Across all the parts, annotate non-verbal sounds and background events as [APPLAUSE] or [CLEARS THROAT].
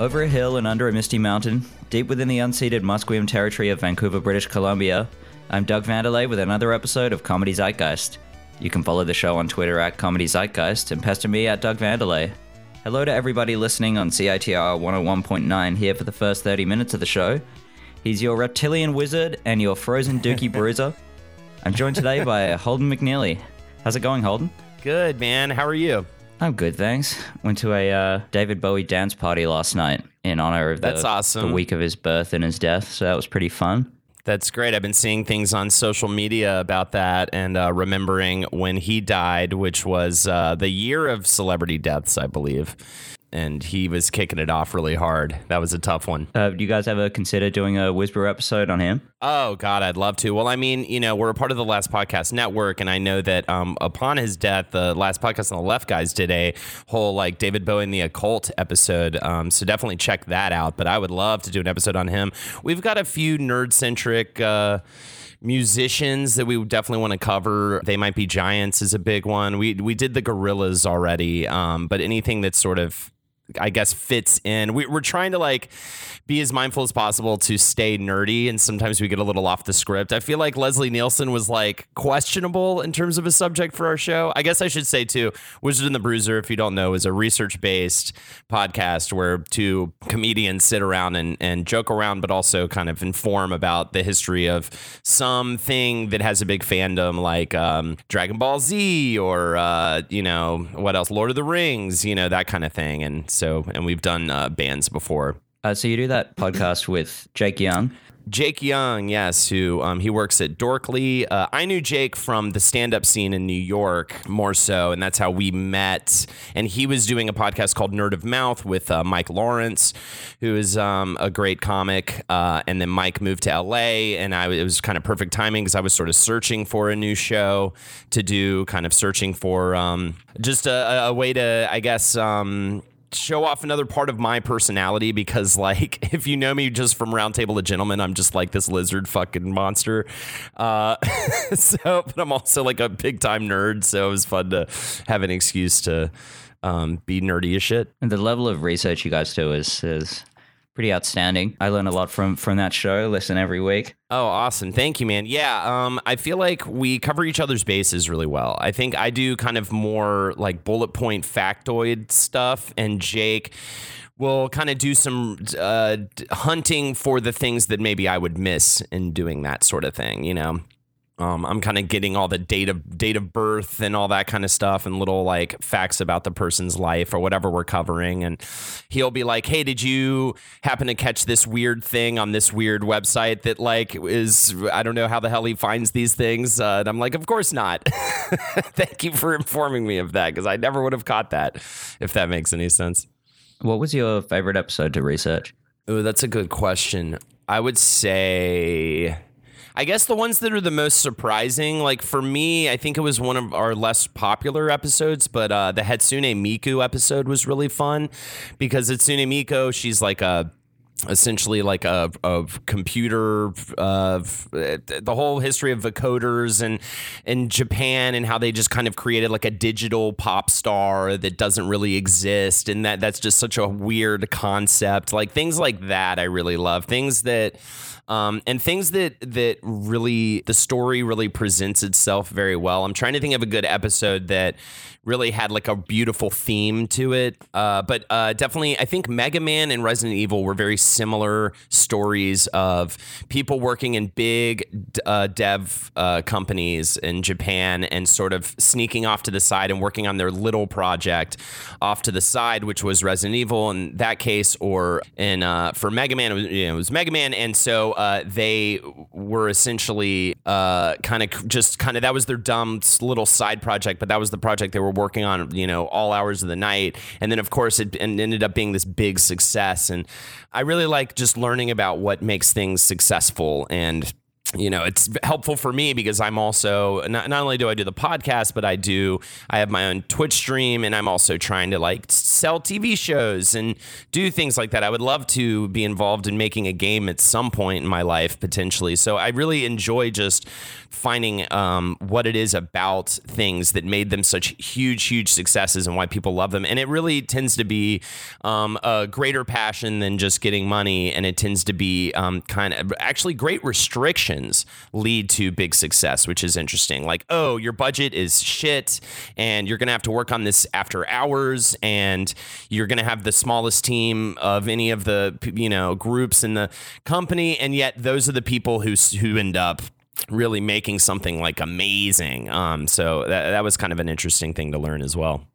Over a hill and under a misty mountain, deep within the unceded Musqueam territory of Vancouver, British Columbia, I'm Doug Vandelay with another episode of Comedy Zeitgeist. You can follow the show on Twitter at Comedy Zeitgeist and pester me at Doug Vandelay. Hello to everybody listening on CITR 101.9 here for the first 30 minutes of the show. He's your reptilian wizard and your frozen dookie [LAUGHS] bruiser. I'm joined today by Holden McNeely. How's it going, Holden? Good, man. How are you? I'm good, thanks. Went to a uh, David Bowie dance party last night in honor of the, That's awesome. the week of his birth and his death, so that was pretty fun. That's great. I've been seeing things on social media about that and uh, remembering when he died, which was uh, the year of celebrity deaths, I believe. And he was kicking it off really hard. That was a tough one. Uh, do you guys ever consider doing a Whisper episode on him? Oh God, I'd love to. Well, I mean, you know, we're a part of the Last Podcast Network, and I know that um, upon his death, the Last Podcast on the Left guys did a whole like David Bowie and the Occult episode. Um, so definitely check that out. But I would love to do an episode on him. We've got a few nerd centric. Uh, musicians that we definitely want to cover. They might be giants is a big one. We we did the Gorillaz already, um, but anything that's sort of I guess fits in. We, we're trying to like be as mindful as possible to stay nerdy, and sometimes we get a little off the script. I feel like Leslie Nielsen was like questionable in terms of a subject for our show. I guess I should say too, Wizard and the Bruiser, if you don't know, is a research based podcast where two comedians sit around and, and joke around, but also kind of inform about the history of something that has a big fandom, like um, Dragon Ball Z or uh, you know what else, Lord of the Rings, you know that kind of thing, and so and we've done uh, bands before. Uh, so you do that podcast with Jake Young. Jake Young, yes, who um, he works at Dorkly. Uh, I knew Jake from the stand-up scene in New York more so, and that's how we met. And he was doing a podcast called Nerd of Mouth with uh, Mike Lawrence, who is um, a great comic. Uh, and then Mike moved to LA, and I it was kind of perfect timing because I was sort of searching for a new show to do, kind of searching for um, just a, a, way to, I guess. Show off another part of my personality because like [LAUGHS] if you know me just from roundtable of gentlemen i'm just like this lizard fucking monster. Uh, [LAUGHS] so but i'm also like a big time nerd so it was fun to have an excuse to um, be nerdy as shit. And the level of research you guys do is is pretty outstanding. I learn a lot from from that show. Listen every week. Oh, awesome. Thank you, man. Yeah, um, I feel like we cover each other's bases really well. I think I do kind of more like bullet point factoid stuff, and Jake will kind of do some uh, hunting for the things that maybe I would miss in doing that sort of thing, you know? Um, I'm kind of getting all the date of date of birth and all that kind of stuff and little like facts about the person's life or whatever we're covering. And he'll be like, "Hey, did you happen to catch this weird thing on this weird website that like is I don't know how the hell he finds these things?" Uh, and I'm like, "Of course not. [LAUGHS] Thank you for informing me of that because I never would have caught that if that makes any sense." What was your favorite episode to research? Oh, that's a good question. I would say I guess the ones that are the most surprising, like for me, I think it was one of our less popular episodes, but uh, the Hatsune Miku episode was really fun because Hatsune Miku, she's like a essentially like a, a computer uh, the whole history of vocoders and in Japan and how they just kind of created like a digital pop star that doesn't really exist and that that's just such a weird concept like things like that I really love things that um, and things that that really the story really presents itself very well. I'm trying to think of a good episode that really had like a beautiful theme to it. Uh, but uh, definitely, I think Mega Man and Resident Evil were very similar stories of people working in big uh, dev uh, companies in Japan and sort of sneaking off to the side and working on their little project off to the side, which was Resident Evil in that case, or in uh, for Mega Man, it was, you know, it was Mega Man, and so uh, they were essentially kind of just kind of that was their dumb little side project, but that was the project they were working on, you know, all hours of the night. And then, of course, it ended up being this big success. And I really like just learning about what makes things successful and you know, it's helpful for me because I'm also not, not only do I do the podcast, but I do I have my own Twitch stream, and I'm also trying to like sell TV shows and do things like that. I would love to be involved in making a game at some point in my life potentially. So I really enjoy just finding um, what it is about things that made them such huge, huge successes and why people love them. And it really tends to be um, a greater passion than just getting money, and it tends to be um, kind of actually great restrictions lead to big success, which is interesting. Like, oh, your budget is shit, and you're gonna have to work on this after hours, and you're gonna have the smallest team of any of the you know groups in the company, and yet those are the people who who end up really making something like amazing. Um, so that, that was kind of an interesting thing to learn as well.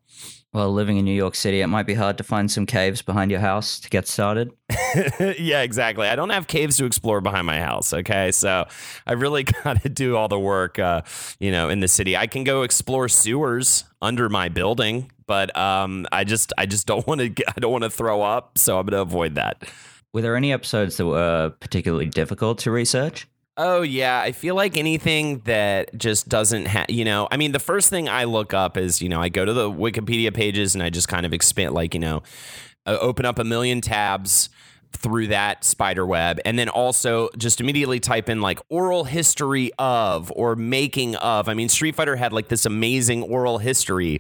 Well, living in New York City, it might be hard to find some caves behind your house to get started. [LAUGHS] yeah, exactly. I don't have caves to explore behind my house. Okay, so I really [LAUGHS] got to do all the work, uh, you know, in the city. I can go explore sewers under my building, but um, I just, I just don't want to. I don't want to throw up, so I'm going to avoid that. Were there any episodes that were particularly difficult to research? Oh yeah, I feel like anything that just doesn't have, you know, I mean, the first thing I look up is, you know, I go to the Wikipedia pages and I just kind of expand, like, you know, open up a million tabs through that spider web and then also just immediately type in like oral history of or making of. I mean, Street Fighter had like this amazing oral history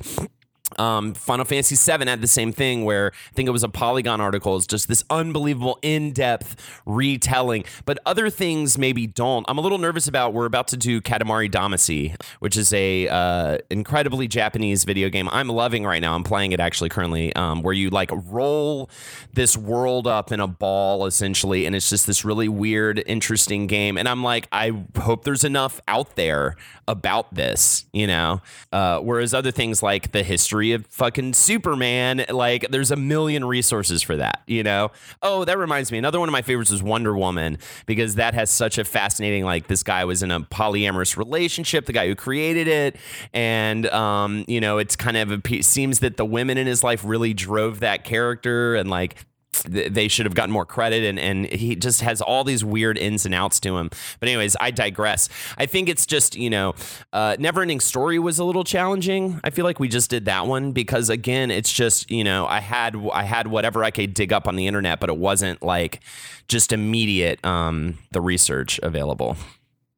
um, Final Fantasy VII had the same thing where I think it was a Polygon article. It's just this unbelievable in depth retelling, but other things maybe don't. I'm a little nervous about. We're about to do Katamari Damacy, which is a uh, incredibly Japanese video game. I'm loving right now. I'm playing it actually currently, um, where you like roll this world up in a ball essentially, and it's just this really weird, interesting game. And I'm like, I hope there's enough out there about this, you know. Uh, whereas other things like the history history of fucking Superman. Like, there's a million resources for that, you know? Oh, that reminds me. Another one of my favorites is Wonder Woman because that has such a fascinating, like, this guy was in a polyamorous relationship, the guy who created it. And, um, you know, it's kind of, a, seems that the women in his life really drove that character and, like, they should have gotten more credit and, and he just has all these weird ins and outs to him. But anyways i digress. I think it's just you know uh, never ending story was a little challenging. I feel like we just did that one because again it's just you know i had i had whatever i could dig up on the internet but it wasn't like just immediate um, the research available.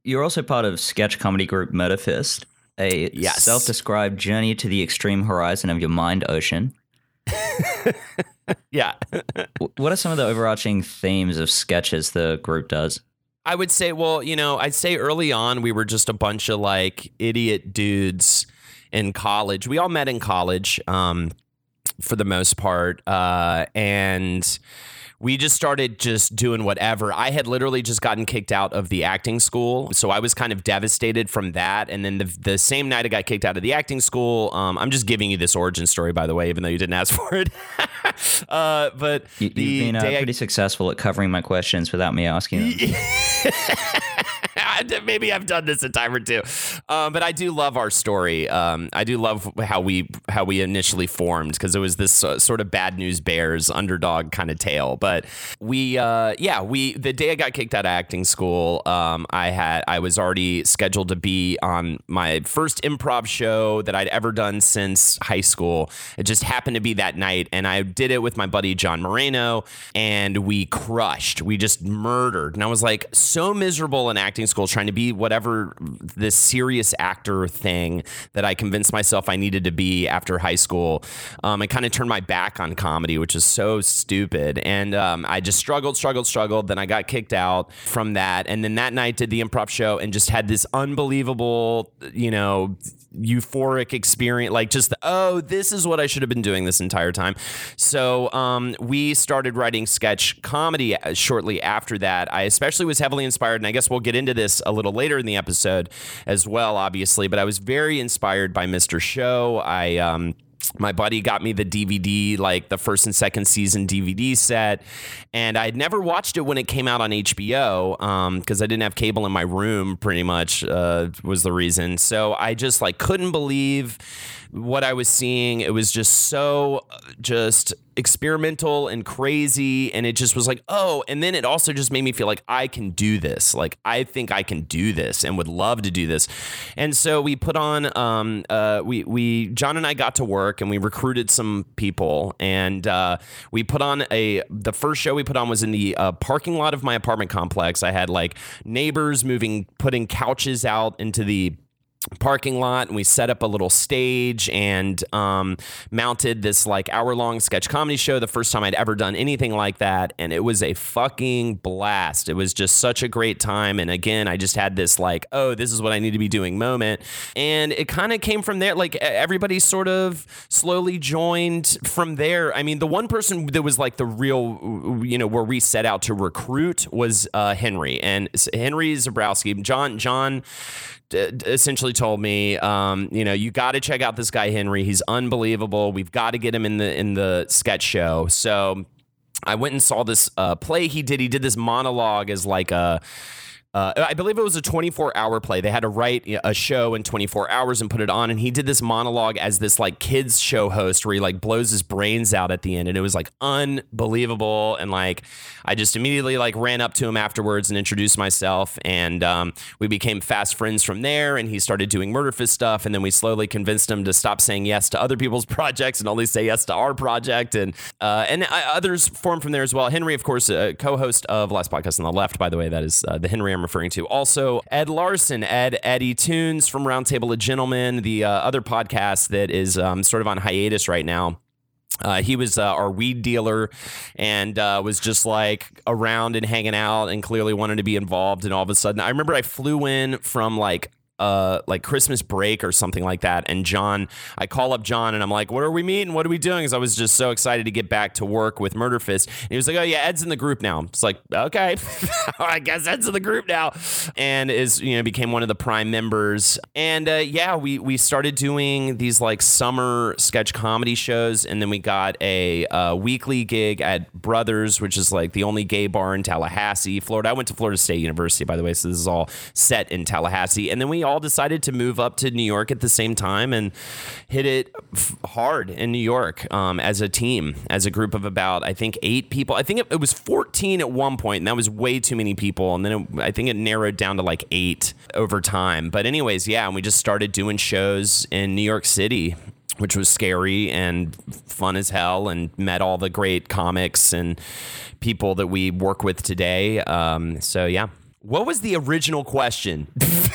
You're also part of sketch comedy group murderfist a yes. self-described journey to the extreme horizon of your mind ocean [LAUGHS] [LAUGHS] yeah. [LAUGHS] what are some of the overarching themes of sketches the group does? I would say, well, you know, I'd say early on we were just a bunch of like idiot dudes in college. We all met in college, um, for the most part, uh, and we just started just doing whatever. I had literally just gotten kicked out of the acting school, so I was kind of devastated from that. And then the, the same night I got kicked out of the acting school, um, I'm just giving you this origin story, by the way, even though you didn't ask [LAUGHS] for it. uh, but you, have been uh, pretty I, successful at covering my questions without me asking them. [LAUGHS] [LAUGHS] maybe I've done this a time or two, um, but I do love our story. Um, I do love how we how we initially formed because it was this uh, sort of bad news bears underdog kind of tale. But we, uh, yeah, we the day I got kicked out of acting school, um, I had I was already scheduled to be on my first improv show that I'd ever done since high school. It just happened to be that night, and I did it with my buddy John Moreno, and we crushed. We just murdered, and I was like so miserable in acting school trying to be whatever this serious actor thing that I convinced myself I needed to be after high school. Um, I kind of turned my back on comedy, which is so stupid. And um, I just struggled, struggled, struggled. Then I got kicked out from that. And then that night did the improv show and just had this unbelievable, you know, euphoric experience like just the, oh this is what i should have been doing this entire time. So um, we started writing sketch comedy uh, shortly after that. I especially was heavily inspired and i guess we'll get into this a little later in the episode as well obviously but i was very inspired by mr show. I um, my buddy got me the DVD, like the first and second season DVD set, and I had never watched it when it came out on HBO because um, I didn't have cable in my room. Pretty much uh, was the reason. So I just like couldn't believe what I was seeing. It was just so uh, just experimental and crazy and it just was like oh and then it also just made me feel like I can do this like I think I can do this and would love to do this and so we put on um uh we we John and I got to work and we recruited some people and uh we put on a the first show we put on was in the uh, parking lot of my apartment complex I had like neighbors moving putting couches out into the parking lot and we set up a little stage and um, mounted this like hour long sketch comedy show the first time I'd ever done anything like that and it was a fucking blast. It was just such a great time and again I just had this like oh this is what I need to be doing moment and it kind of came from there like everybody sort of slowly joined from there. I mean the one person that was like the real you know where we set out to recruit was uh, Henry and Henry Zebrowski John John essentially told me, um, you know, you got to check out this guy Henry. He's unbelievable. We've got to get him in the in the sketch show. So I went and saw this uh, play he did. He did this monologue as like a uh, I believe it was a 24 hour play. They had to write a show in 24 hours and put it on. And he did this monologue as this like kids show host where he like blows his brains out at the end. And it was like unbelievable. And like, I just immediately like ran up to him afterwards and introduced myself. And um, we became fast friends from there. And he started doing Murder Fist stuff. And then we slowly convinced him to stop saying yes to other people's [LAUGHS] projects and only say yes to our project. And, uh, and uh, others formed from there as well. Henry, of course, co host of Last Podcast on the Left, by the way, that is uh, the Henry I'm referring to. Also, Ed Larson, Ed Eddie Tunes from Roundtable of Gentlemen, the uh, other podcast that is um, sort of on hiatus right now. Uh, he was uh, our weed dealer and uh, was just like around and hanging out and clearly wanted to be involved. And all of a sudden, I remember I flew in from like uh, like Christmas break or something like that. And John, I call up John and I'm like, "What are we meeting? What are we doing?" Because I was just so excited to get back to work with Murder Fist. And he was like, "Oh yeah, Ed's in the group now." It's like, okay, [LAUGHS] I guess Ed's in the group now, and is you know became one of the prime members. And uh, yeah, we we started doing these like summer sketch comedy shows, and then we got a uh, weekly gig at Brothers, which is like the only gay bar in Tallahassee, Florida. I went to Florida State University, by the way, so this is all set in Tallahassee. And then we all decided to move up to New York at the same time and hit it f- hard in New York um, as a team, as a group of about, I think, eight people. I think it, it was 14 at one point, and that was way too many people. And then it, I think it narrowed down to like eight over time. But, anyways, yeah, and we just started doing shows in New York City which was scary and fun as hell, and met all the great comics and people that we work with today. Um, so yeah, what was the original question?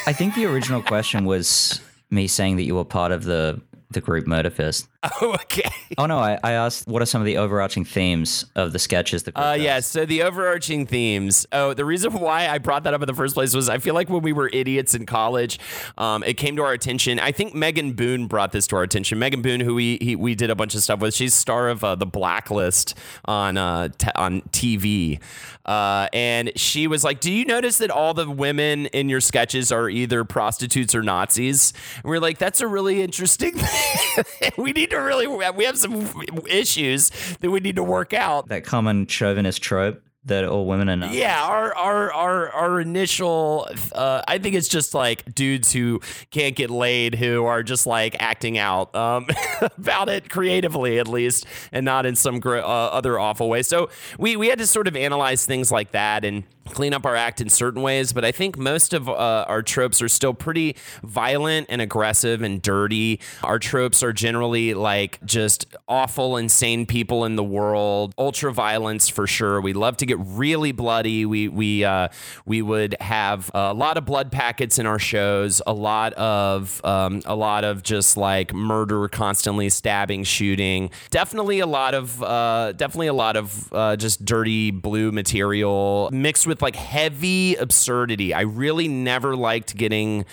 I think the original question was me saying that you were part of the the group Murder Fist. [LAUGHS] Oh, okay. Oh no, I, I asked what are some of the overarching themes of the sketches. The uh, does? yeah. So the overarching themes. Oh, the reason why I brought that up in the first place was I feel like when we were idiots in college, um, it came to our attention. I think Megan Boone brought this to our attention. Megan Boone, who we he, we did a bunch of stuff with. She's star of uh, the Blacklist on uh, t- on TV, uh, and she was like, "Do you notice that all the women in your sketches are either prostitutes or Nazis?" And we are like, "That's a really interesting [LAUGHS] thing. we need to really we have some issues that we need to work out. That common chauvinist trope that all women are not. Yeah, our our our our initial uh, I think it's just like dudes who can't get laid who are just like acting out um, [LAUGHS] about it creatively at least and not in some gr- uh, other awful way. So we we had to sort of analyze things like that and clean up our act in certain ways, but I think most of uh, our tropes are still pretty violent and aggressive and dirty. Our tropes are generally like just awful, insane people in the world, ultra violence for sure. We love to get really bloody. We we uh, we would have a lot of blood packets in our shows, a lot of um, a lot of just like murder, constantly stabbing, shooting. Definitely a lot of uh, definitely a lot of uh, just dirty blue material mixed with like heavy absurdity. I really never liked getting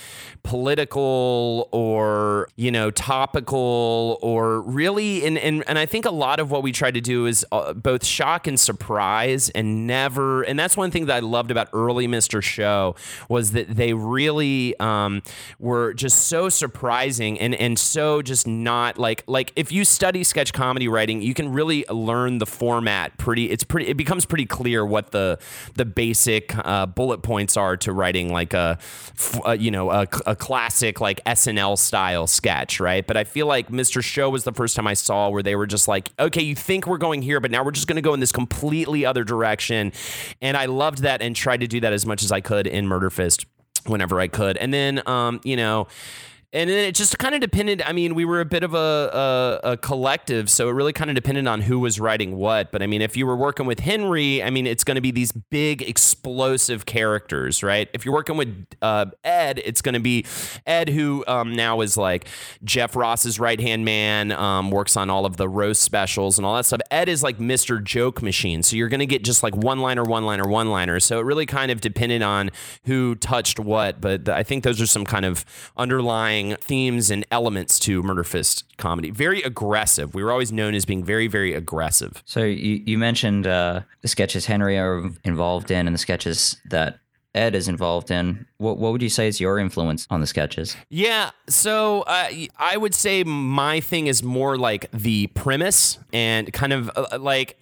political or you know topical or really and and, and I think a lot of what we try to do is uh, both shock and surprise and never and that's one thing that I loved about early Mr. Show was that they really um, were just so surprising and and so just not like like if you study sketch comedy writing you can really learn the format pretty it's pretty it becomes pretty clear what the the base basic uh, bullet points are to writing like a, uh, you know, a, a classic like SNL style sketch, right? But I feel like Mr. Show was the first time I saw where they were just like, okay, you think we're going here, but now we're just going to go in this completely other direction, and I loved that and tried to do that as much as I could in Murder Fist whenever I could, and then um, you know and then it just kind of depended. I mean, we were a bit of a, a, a collective, so it really kind of depended on who was writing what. But I mean, if you were working with Henry, I mean, it's going to be these big, explosive characters, right? If you're working with uh, Ed, it's going to be Ed, who um, now is like Jeff Ross's right hand man, um, works on all of the roast specials and all that stuff. Ed is like Mr. Joke Machine, so you're going to get just like one liner, one liner, one liner. So it really kind of depended on who touched what. But I think those are some kind of underlying themes and elements to Murder Fist comedy. Very aggressive. We were always known as being very, very aggressive. So you, you mentioned uh, the sketches Henry are involved in and the sketches that Ed is involved in. What, what would you say is your influence on the sketches? Yeah, so uh, I would say my thing is more like the premise and kind of uh, like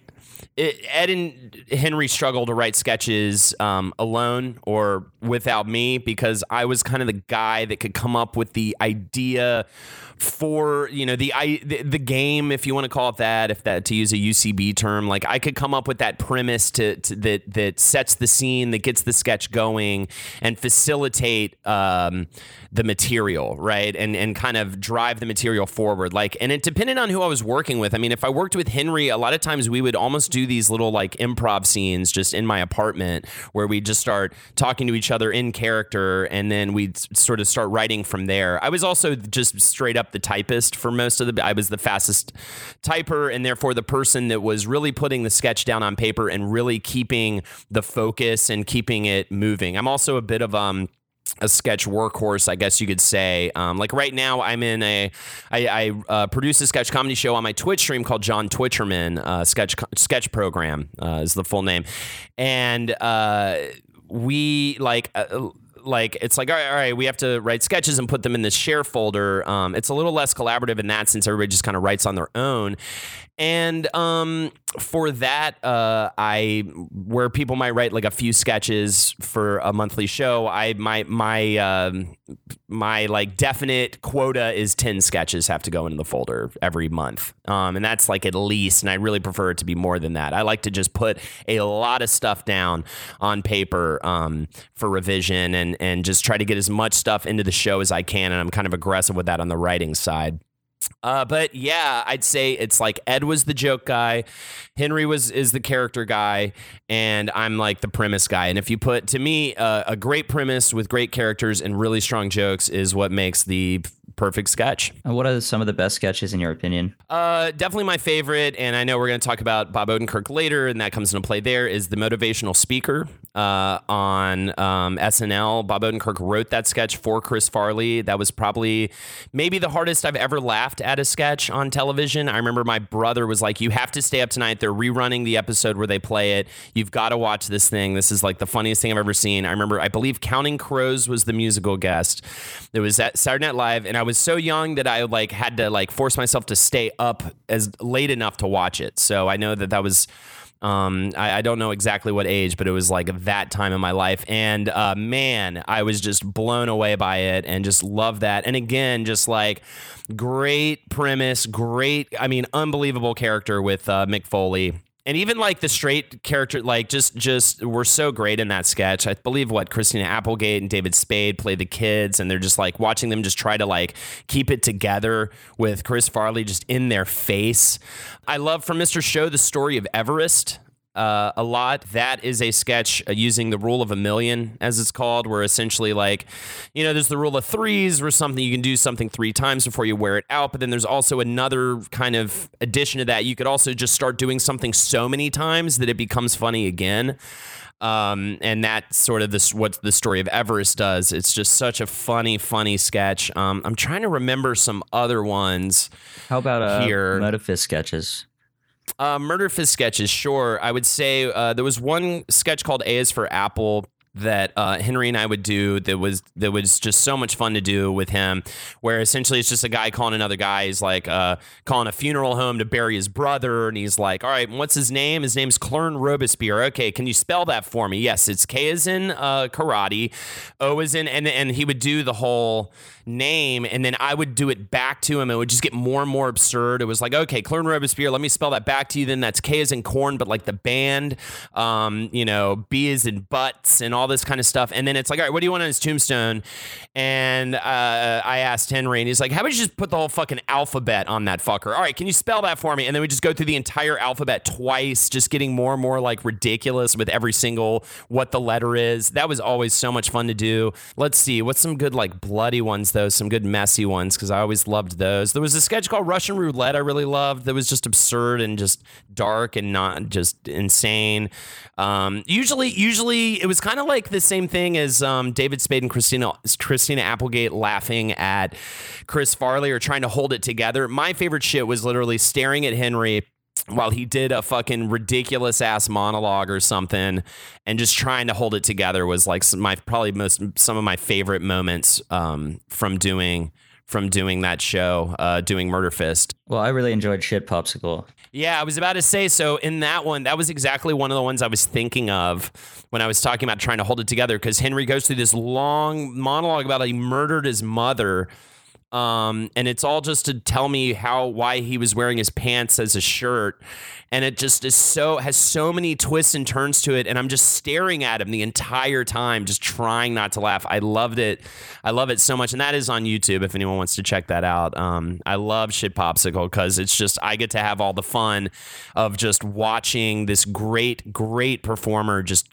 it, Ed and Henry struggle to write sketches um, alone or without me because I was kind of the guy that could come up with the idea for you know the I the, the, game if you want to call it that if that to use a UCB term like I could come up with that premise to, to that that sets the scene that gets the sketch going and facilitate um, the material right? And and kind of drive the material forward. Like and it depended on who I was working with I mean if I worked with Henry a lot of times we would almost do these little like improv scenes just in my apartment where we just start talking to each other in character and then we'd sort of start writing from there I was also just straight up the typist for most of the. I was the fastest typer, and therefore the person that was really putting the sketch down on paper and really keeping the focus and keeping it moving. I'm also a bit of um a sketch workhorse, I guess you could say. Um, like right now, I'm in a, I, I uh, produce a sketch comedy show on my Twitch stream called John Twitcherman uh, sketch sketch program uh, is the full name, and uh, we like uh, like it's like all right, all right, we have to write sketches and put them in this share folder. Um, it's a little less collaborative in that since everybody just kind of writes on their own. And um, for that, uh, I where people might write like a few sketches for a monthly show. I my my um, my like definite quota is ten sketches have to go into the folder every month, um, and that's like at least. And I really prefer it to be more than that. I like to just put a lot of stuff down on paper um, for revision and and just try to get as much stuff into the show as I can. And I'm kind of aggressive with that on the writing side. Uh, but yeah, I'd say it's like Ed was the joke guy, Henry was is the character guy, and I'm like the premise guy. And if you put to me uh, a great premise with great characters and really strong jokes is what makes the perfect sketch. And what are some of the best sketches in your opinion? Uh, definitely my favorite, and I know we're going to talk about Bob Odenkirk later, and that comes into play. There is the motivational speaker uh, on um, SNL. Bob Odenkirk wrote that sketch for Chris Farley. That was probably maybe the hardest I've ever laughed at a sketch on television. I remember my brother was like, "You have to stay up tonight. They're rerunning the episode where they play it. You've got to watch this thing. This is like the funniest thing I've ever seen." I remember, I believe Counting Crows was the musical guest. It was at Saturday Night Live, and I was so young that I like had to like force myself to stay up as late enough to watch it. So I know that that was. Um, I, I, don't know exactly what age, but it was like that time in my life. And uh, man, I was just blown away by it and just love that. And again, just like great premise, great, I mean, unbelievable character with uh, Mick Foley and even like the straight character like just just were so great in that sketch. I believe what christina applegate and david spade play the kids and they're just like watching them just try to like keep it together with chris farley just in their face. I love from mr show the story of everest uh, a lot. That is a sketch uh, using the rule of a million, as it's called, where essentially, like, you know, there's the rule of threes, where something you can do something three times before you wear it out. But then there's also another kind of addition to that. You could also just start doing something so many times that it becomes funny again. Um, and that's sort of this what the story of Everest does. It's just such a funny, funny sketch. Um, I'm trying to remember some other ones. How about uh, here? Fist sketches? Uh, Murder Fist sketches, sure. I would say uh, there was one sketch called A is for Apple that uh, Henry and I would do that was that was just so much fun to do with him. Where essentially it's just a guy calling another guy. He's like uh, calling a funeral home to bury his brother, and he's like, "All right, what's his name? His name's Clern Robespierre. Okay, can you spell that for me? Yes, it's K is in uh, karate, O is in, and and he would do the whole name, and then I would do it back to him. It would just get more and more absurd. It was like, okay, Clern Robespierre, let me spell that back to you. Then that's K is in corn, but like the band, um, you know, B is in butts and all this kind of stuff. And then it's like, all right, what do you want on his tombstone? And uh, I asked Henry, and he's like, how about you just put the whole fucking alphabet on that fucker? All right, can you spell that for me? And then we just go through the entire alphabet twice, just getting more and more like ridiculous with every single what the letter is. That was always so much fun to do. Let's see, what's some good like bloody ones Some good messy ones because I always loved those. There was a sketch called Russian Roulette I really loved. That was just absurd and just dark and not just insane. Um, usually, usually it was kind of like the same thing as um, David Spade and Christina Christina Applegate laughing at Chris Farley or trying to hold it together. My favorite shit was literally staring at Henry while he did a fucking ridiculous ass monologue or something and just trying to hold it together was like some, my probably most some of my favorite moments um, from doing from doing that show uh, doing murder fist Well, I really enjoyed Shit Popsicle. yeah, I was about to say so in that one, that was exactly one of the ones I was thinking of when I was talking about trying to hold it together because Henry goes through this long monologue about how he murdered his mother. Um, and it's all just to tell me how why he was wearing his pants as a shirt. And it just is so has so many twists and turns to it. And I'm just staring at him the entire time, just trying not to laugh. I loved it. I love it so much. And that is on YouTube if anyone wants to check that out. Um, I love Shit Popsicle because it's just I get to have all the fun of just watching this great, great performer just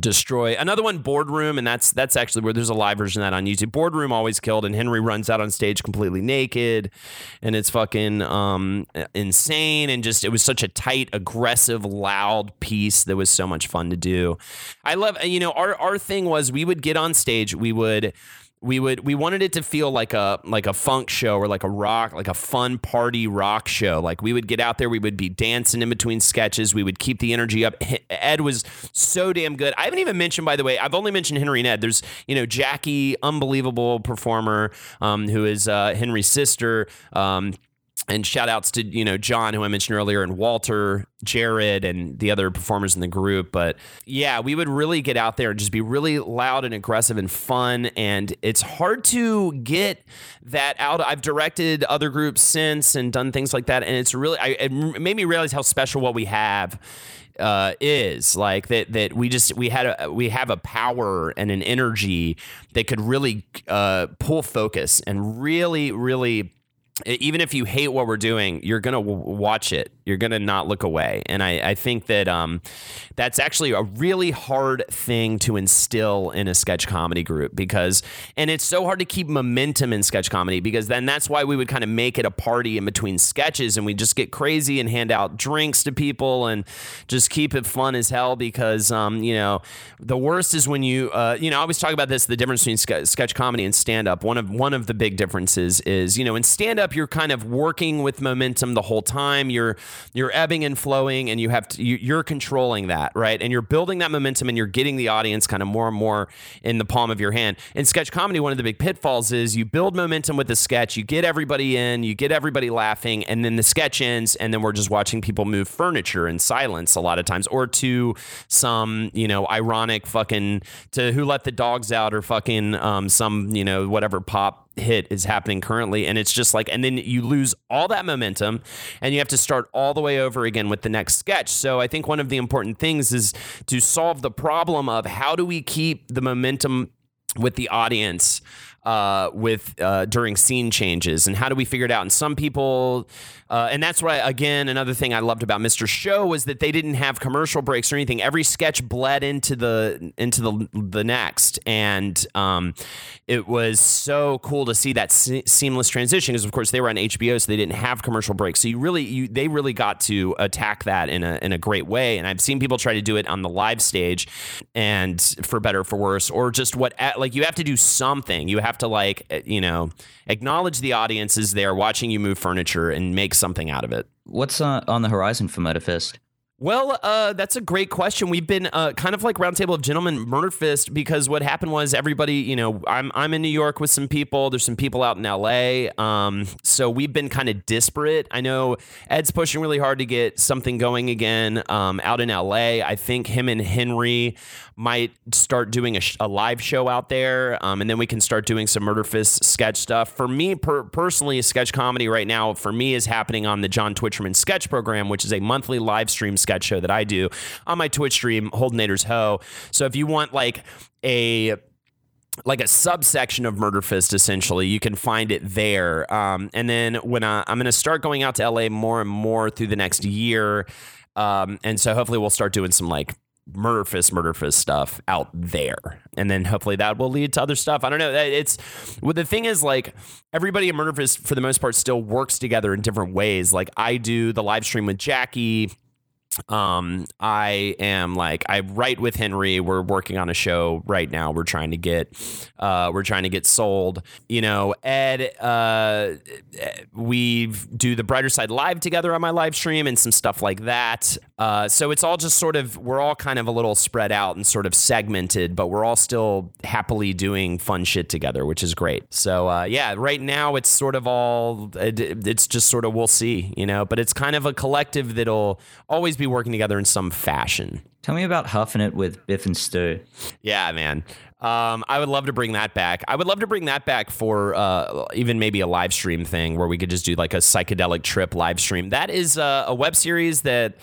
destroy another one boardroom and that's that's actually where there's a live version of that on youtube. Boardroom always killed and henry runs out on stage completely naked and it's fucking um insane and just it was such a tight aggressive loud piece that was so much fun to do. I love you know our our thing was we would get on stage we would we would we wanted it to feel like a like a funk show or like a rock like a fun party rock show. Like we would get out there we would be dancing in between sketches we would keep the energy up. Ed was so damn good. I haven't even mentioned by the way i've only mentioned henry and ed. There's you know jackie unbelievable performer um, who is uh, henry's sister um, and shout outs to you know John who I mentioned earlier and Walter, Jared and the other performers in the group. But yeah we would really get out there and just be really loud and aggressive and fun. And it's hard to get that out. I've directed other groups since and done things like that. And it's really I, it made me realize how special what we have uh, is. Like that that we just we had a we have a power and an energy that could really uh, pull focus and really really even if you hate what we're doing, you're gonna w- watch it. You're gonna not look away. And I, I think that um, that's actually a really hard thing to instill in a sketch comedy group because, and it's so hard to keep momentum in sketch comedy because then that's why we would kind of make it a party in between sketches and we just get crazy and hand out drinks to people and just keep it fun as hell because, um, you know, the worst is when you, uh, you know, I always talk about this the difference between ske- sketch comedy and stand up. One of one of the big differences is, you know, in stand up you're kind of working with momentum the whole time. You're you're ebbing and flowing, and you have to you, you're controlling that, right? And you're building that momentum, and you're getting the audience kind of more and more in the palm of your hand. In sketch comedy, one of the big pitfalls is you build momentum with the sketch, you get everybody in, you get everybody laughing, and then the sketch ends, and then we're just watching people move furniture in silence a lot of times, or to some you know ironic fucking to who let the dogs out, or fucking um, some you know whatever pop hit is happening currently and it's just like and then you lose all that momentum and you have to start all the way over again with the next sketch. So i think one of the important things is to solve the problem of how do we keep the momentum with the audience uh, with uh, during scene changes and how do we figure it out? And some people uh, and that's why again another thing i loved about mr show was that they didn't have commercial breaks or anything. Every sketch bled into the into the the next. And um, it was so cool to see that se- seamless transition because of course they were on hbo so they didn't have commercial breaks. So you really you they really got to attack that in a in a great way. And i've seen people try to do it on the live stage and for better or for worse or just what like you have to do something. You have to like eh, you know acknowledge the audience is there watching you move furniture and make something out of it What's uh, on the horizon for Murder Fist? Well, uh, that's a great question. We've been uh, kind of like Roundtable of Gentlemen Murder Fist because what happened was everybody, you know, I'm I'm in New York with some people. There's some people out in LA. Um, so we've been kind of disparate. I know Ed's pushing really hard to get something going again um, out in LA. I think him and Henry might start doing a, sh- a live show out there, um, and then we can start doing some Murder Fist sketch stuff. For me, per- personally, sketch comedy right now for me is happening on the John Twitcherman Sketch Program, which is a monthly live stream sketch show that I do on my Twitch stream, Holdenators Ho. So if you want like a like a subsection of Murder Fist, essentially. You can find it there. Um, and then when I, I'm going to start going out to LA more and more through the next year. Um, and so hopefully we'll start doing some like murder fist murder fist stuff out there and then hopefully that will lead to other stuff i don't know it's well, the thing is like everybody in murder fist for the most part still works together in different ways like i do the live stream with jackie um i am like i write with henry we're working on a show right now we're trying to get uh we're trying to get sold. You know ed uh we do the brighter side live together on my live stream and some stuff like that. Uh so it's all just sort of we're all kind of a little spread out and sort of segmented but we're all still happily doing fun shit together which is great. So uh yeah right now it's sort of all it, it's just sort of we'll see you know but it's kind of a collective that'll always be working together in some fashion. Tell me about huffing it with Biff and Stu. Yeah, man. Um, I would love to bring that back. I would love to bring that back for uh, even maybe a live stream thing where we could just do like a psychedelic trip live stream. That is uh, a web series that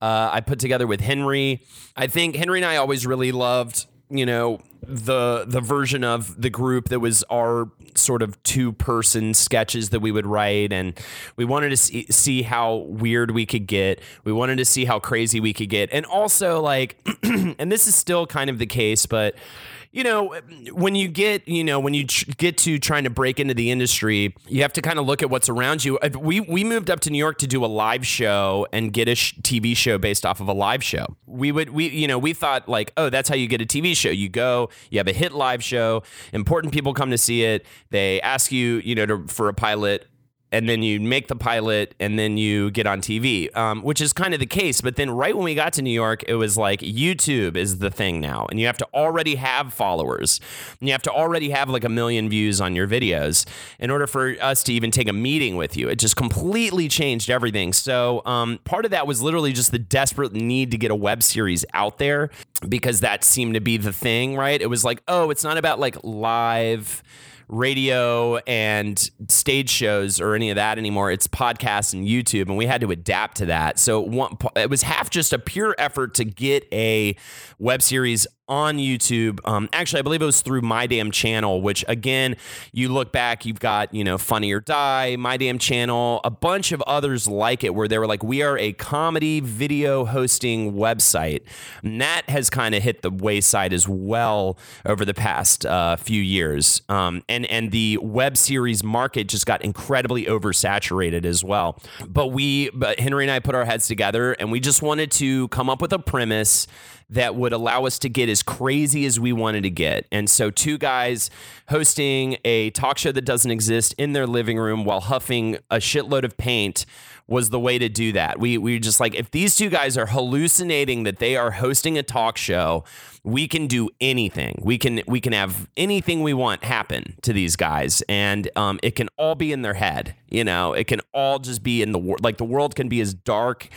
uh, I put together with Henry. I think Henry and I always really loved you know the the version of the group that was our sort of two person sketches that we would write. And we wanted to see, see how weird we could get. We wanted to see how crazy we could get. And also like [CLEARS THROAT] and this is still kind of the case but you know, when you get, you know, when you tr- get to trying to break into the industry, you have to kind of look at what's around you. We we moved up to New York to do a live show and get a sh- TV show based off of a live show. We would we you know, we thought like, oh, that's how you get a TV show. You go, you have a hit live show, important people come to see it. They ask you, you know, to, for a pilot and then you make the pilot and then you get on TV, um, which is kind of the case. But then right when we got to New York, it was like YouTube is the thing now, and you have to already have followers, and you have to already have like a million views on your videos in order for us to even take a meeting with you. It just completely changed everything. So um, part of that was literally just the desperate need to get a web series out there because that seemed to be the thing, right? It was like, oh, it's not about like live radio and stage shows or any of that anymore. It's podcasts and YouTube, and we had to adapt to that. So it was half just a pure effort to get a web series on YouTube. Um, actually, I believe it was through My Damn Channel, which again, you look back, you've got, you know, Funny or Die, My Damn Channel, a bunch of others like it where they were like, we are a comedy video hosting website. And that has kind of hit the wayside as well over the past uh, few years. Um, and, and the web series market just got incredibly oversaturated as well. But we, but Henry and I put our heads together and we just wanted to come up with a premise that would allow us to get as crazy as we wanted to get. And so, two guys hosting a talk show that doesn't exist in their living room while huffing a shitload of paint was the way to do that. We we just like if these two guys are hallucinating that they are hosting a talk show, we can do anything. We can we can have anything we want happen to these guys, and um, it can all be in their head. You know, it can all just be in the world. Like the world can be as dark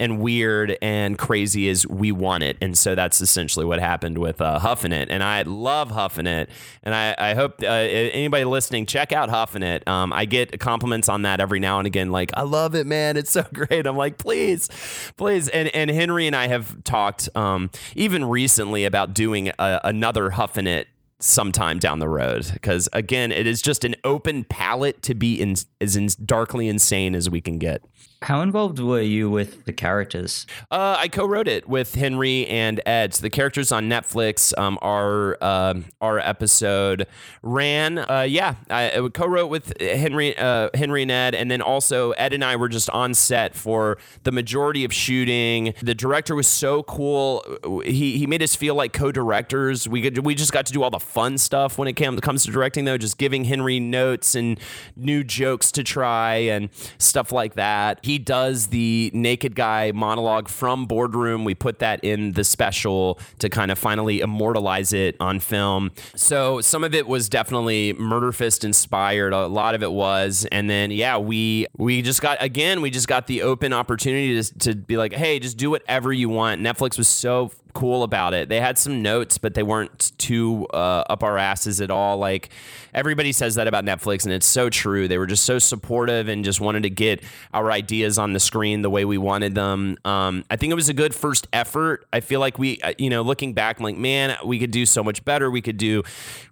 and weird and crazy as we want it. And so that's essentially what happened with uh, Huffing It. And I love Huffing It. And I, I hope uh, anybody listening check out Huffing It. Um, I get compliments on that every now and again. Like I love it, man. It's so [LAUGHS] great. I'm like, please, please. And and Henry and I have talked um, even recently about about doing a, another Huffing It sometime down the road. Because again it is just an open palette to be in, as in darkly insane as we can get how involved were you with the characters? Uh, I co-wrote it with Henry and Ed. So the characters on Netflix, um, our uh, our episode ran. Uh, yeah, I, co-wrote with Henry, uh, Henry and Ed, and then also Ed and I were just on set for the majority of shooting. The director was so cool. He he made us feel like co-directors. We could we just got to do all the fun stuff when it comes to directing, though. Just giving Henry notes and new jokes to try and stuff like that. He does the naked guy monologue from Boardroom. We put that in the special to kind of finally immortalize it on film. So some of it was definitely Murder Fist inspired. A lot of it was, and then yeah, we we just got again we just got the open opportunity to, to be like, hey, just do whatever you want. Netflix was so cool about it. They had some notes, but they weren't too uh, up our asses at all. Like everybody says that about Netflix, and it's so true. They were just so supportive and just wanted to get our ideas on the screen the way we wanted them. Um, I think it was a good first effort. I feel like we, uh, you know, looking back, I'm like, man, we could do so much better. We could do,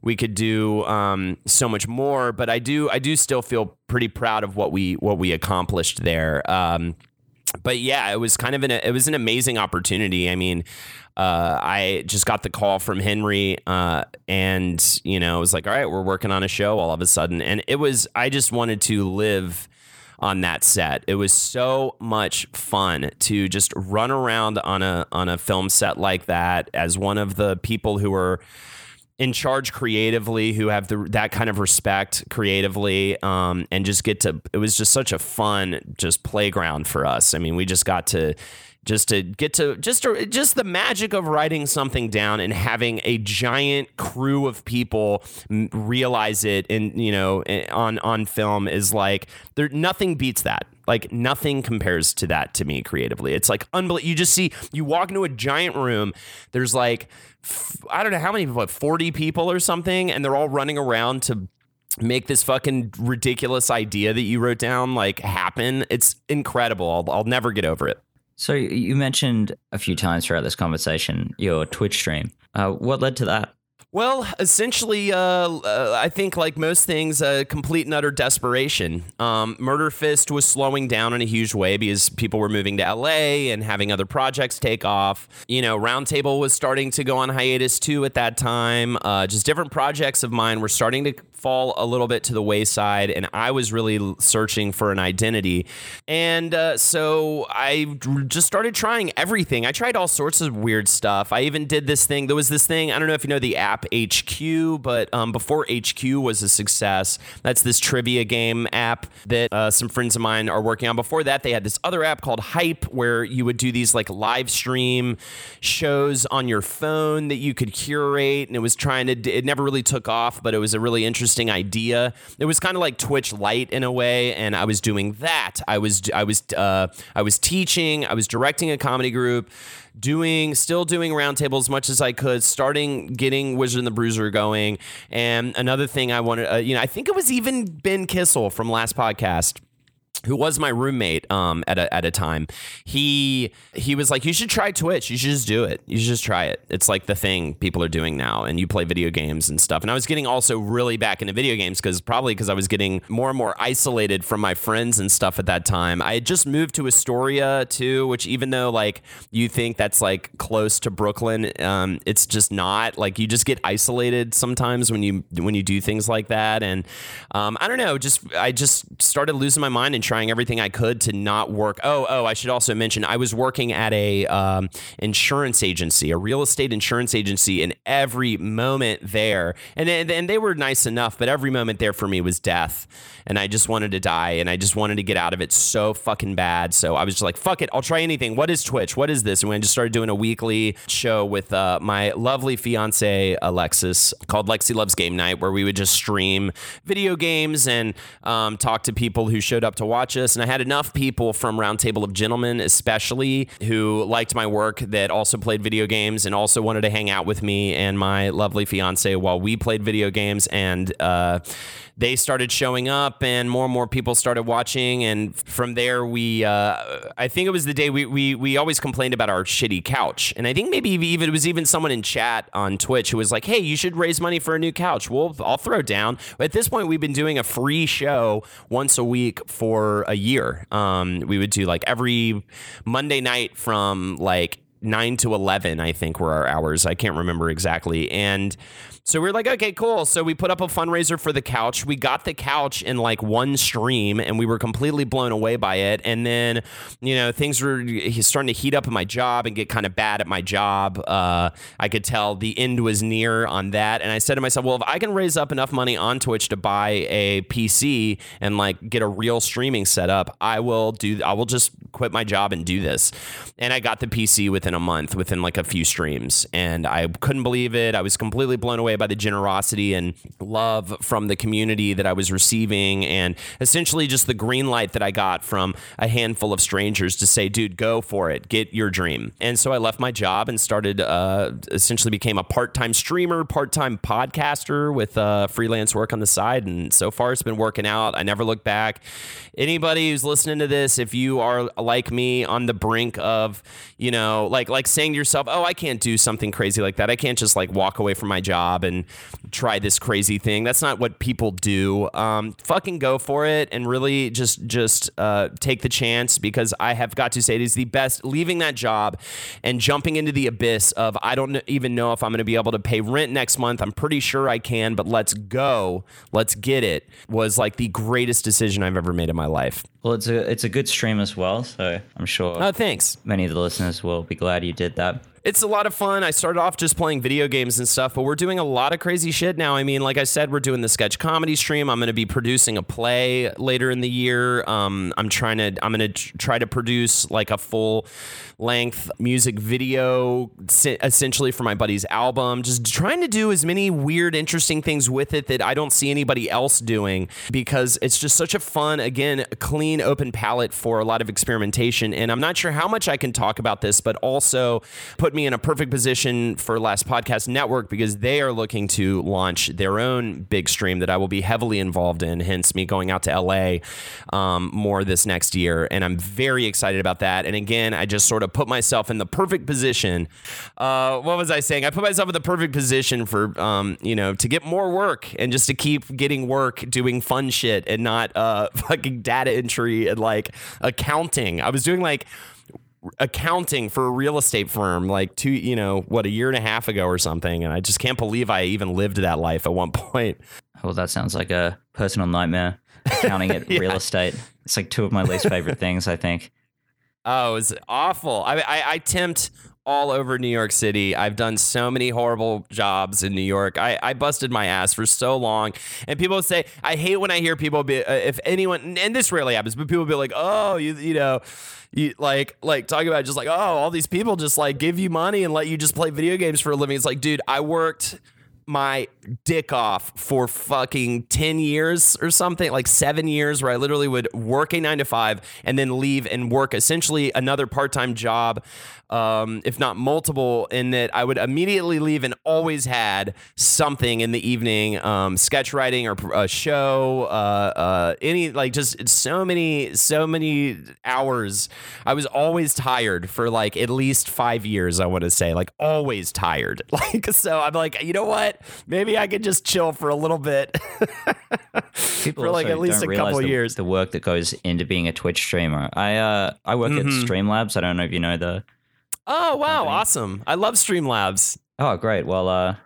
we could do um, so much more. But I do, I do still feel pretty proud of what we what we accomplished there. Um, but yeah, it was kind of an it was an amazing opportunity. I mean, uh, I just got the call from Henry, uh, and you know, it was like, all right, we're working on a show all of a sudden, and it was. I just wanted to live on that set. It was so much fun to just run around on a on a film set like that as one of the people who were in charge creatively who have the, that kind of respect creatively um, and just get to it was just such a fun just playground for us. I mean we just got to just to get to just to, just the magic of writing something down and having a giant crew of people realize it and you know on on film is like there nothing beats that. Like nothing compares to that to me creatively. It's like unbelievable you just see you walk into a giant room there's like I don't know how many what 40 people or something and they're all running around to make this fucking ridiculous idea that you wrote down like happen it's incredible I'll, I'll never get over it so you mentioned a few times throughout this conversation your Twitch stream. Uh, what led to that? Well, essentially, uh, uh, I think like most things, uh, complete and utter desperation. Um, Murder Fist was slowing down in a huge way because people were moving to LA and having other projects take off. You know, Roundtable was starting to go on hiatus too at that time. Uh, just different projects of mine were starting to fall a little bit to the wayside, and I was really searching for an identity. And uh, so I just started trying everything. I tried all sorts of weird stuff. I even did this thing. There was this thing, I don't know if you know the app HQ, but um, before HQ was a success, that's this trivia game app that uh, some friends of mine are working on. Before that, they had this other app called Hype where you would do these like live stream shows on your phone that you could curate. And it was trying to, it never really took off, but it was a really interesting interesting idea. It was kind of like Twitch Lite in a way, and I was doing that. I was I was uh, I was teaching. I was directing a comedy group, doing still doing roundtable as much as I could, starting getting Wizard and the Bruiser going. And another thing I wanted, uh, you know, I think it was even Ben Kissel from last podcast who was my roommate um, at a at a time. He he was like, "You should try Twitch. You should just do it. You should just try it. It's like the thing people are doing now, and you play video games and stuff." And I was getting also really back into video games because probably because I was getting more and more isolated from my friends and stuff at that time. I had just moved to Astoria too, which even though like you think that's like close to Brooklyn, um, it's just not. Like you just get isolated sometimes when you when you do things like that, and um, I don't know. Just I just started losing my mind and trying everything I could to not work. Oh, oh, I should also mention I was working at a um, insurance agency, a real estate insurance agency, and every moment there, and and they were nice enough, but every moment there for me was death, and I just wanted to die, and I just wanted to get out of it so fucking bad. So I was just like, fuck it, I'll try anything. What is Twitch? What is this? And I just started doing a weekly show with uh, my lovely fiance Alexis called Lexi Loves Game Night, where we would just stream video games and um, talk to people who showed up to watch watch us. And I had enough people from Roundtable of Gentlemen, especially, who liked my work that also played video games and also wanted to hang out with me and my lovely fiance while we played video games. And uh, they started showing up, and more and more people started watching. And from there, we, uh, I think it was the day we, we, we always complained about our shitty couch. And I think maybe even it was even someone in chat on Twitch who was like, hey, you should raise money for a new couch. Well, I'll throw down. At this point, we've been doing a free show once a week for a year. Um, we would do like every Monday night from like nine to eleven, I think were our hours. I can't remember exactly, and so we are like, okay, cool. So we put up a fundraiser for the couch. We got the couch in like one stream and we were completely blown away by it. And then, you know, things were starting to heat up in my job and get kind of bad at my job. Uh, I could tell the end was near on that. And I said to myself, well, if I can raise up enough money on Twitch to buy a PC and like get a real streaming setup, I will do, I will just quit my job and do this. And I got the PC within a month, within like a few streams. And I couldn't believe it. I was completely blown away by the generosity and love from the community that I was receiving, and essentially just the green light that I got from a handful of strangers to say, dude, go for it, get your dream. And so I left my job and started, uh, essentially became a part time streamer, part time podcaster with uh, freelance work on the side. And so far it's been working out. I never look back. Anybody who's listening to this, if you are like me on the brink of, you know, like like saying to yourself, "Oh, I can't do something crazy like that. I can't just like walk away from my job and try this crazy thing." That's not what people do. Um, fucking go for it and really just just uh, take the chance because I have got to say it is the best. Leaving that job and jumping into the abyss of I don't even know if I'm going to be able to pay rent next month. I'm pretty sure I can, but let's go, let's get it. Was like the greatest decision I've ever made in my life. Well, it's a it's a good stream as well, so I'm sure. Oh, thanks. Many of the listeners will be glad you did that it's a lot of fun. I started off just playing video games and stuff, but we're doing a lot of crazy shit now. I mean, like I said, we're doing the sketch comedy stream. I'm going to be producing a play later in the year. Um, I'm trying to I'm going to try to produce like a full length music video essentially for my buddy's album. Just trying to do as many weird, interesting things with it that I don't see anybody else doing because it's just such a fun, again, clean, open palette for a lot of experimentation. And I'm not sure how much I can talk about this, but also put me in a perfect position for Last Podcast Network because they are looking to launch their own big stream that I will be heavily involved in, hence me going out to LA um, more this next year. And I'm very excited about that. And again, I just sort of put myself in the perfect position. Uh, what was I saying? I put myself in the perfect position for, um, you know, to get more work and just to keep getting work doing fun shit and not uh, [LAUGHS] fucking data entry and like accounting. I was doing like, accounting for a real estate firm like two, you know, what a year and a half ago or something, and I just can't believe I even lived that life at one [LAUGHS] point. Well, that sounds like a personal nightmare. Accounting at [LAUGHS] yeah. real estate. It's like two of my least favorite things. I think. Oh, it was awful. I, I, I tempt all over New York City. I've done so many horrible jobs in New York. I, I busted my ass for so long. And people say, I hate when I hear people be, uh, if anyone, and this rarely happens, but people be like, oh, you, you know, you like, like talking about just like, oh, all these people just like give you money and let you just play video games for a living. It's like, dude, I worked my dick off for fucking 10 years or something, like seven years, where I literally would work a nine to five and then leave and work essentially another part time job um, if not multiple, in that I would immediately leave and always had something in the evening, um, sketch writing or a show, uh, uh, any like just so many, so many hours. I was always tired for like at least five years. I want to say like always tired. [LAUGHS] Like so, I'm like, you know what? Maybe I could just chill for a little bit. [LAUGHS] People for like at least a couple the, years. The work that goes into being a Twitch streamer. I uh, I work mm-hmm. at Streamlabs. I don't know if you know the Oh wow, company. awesome! I love Streamlabs. Oh great. Well, uh,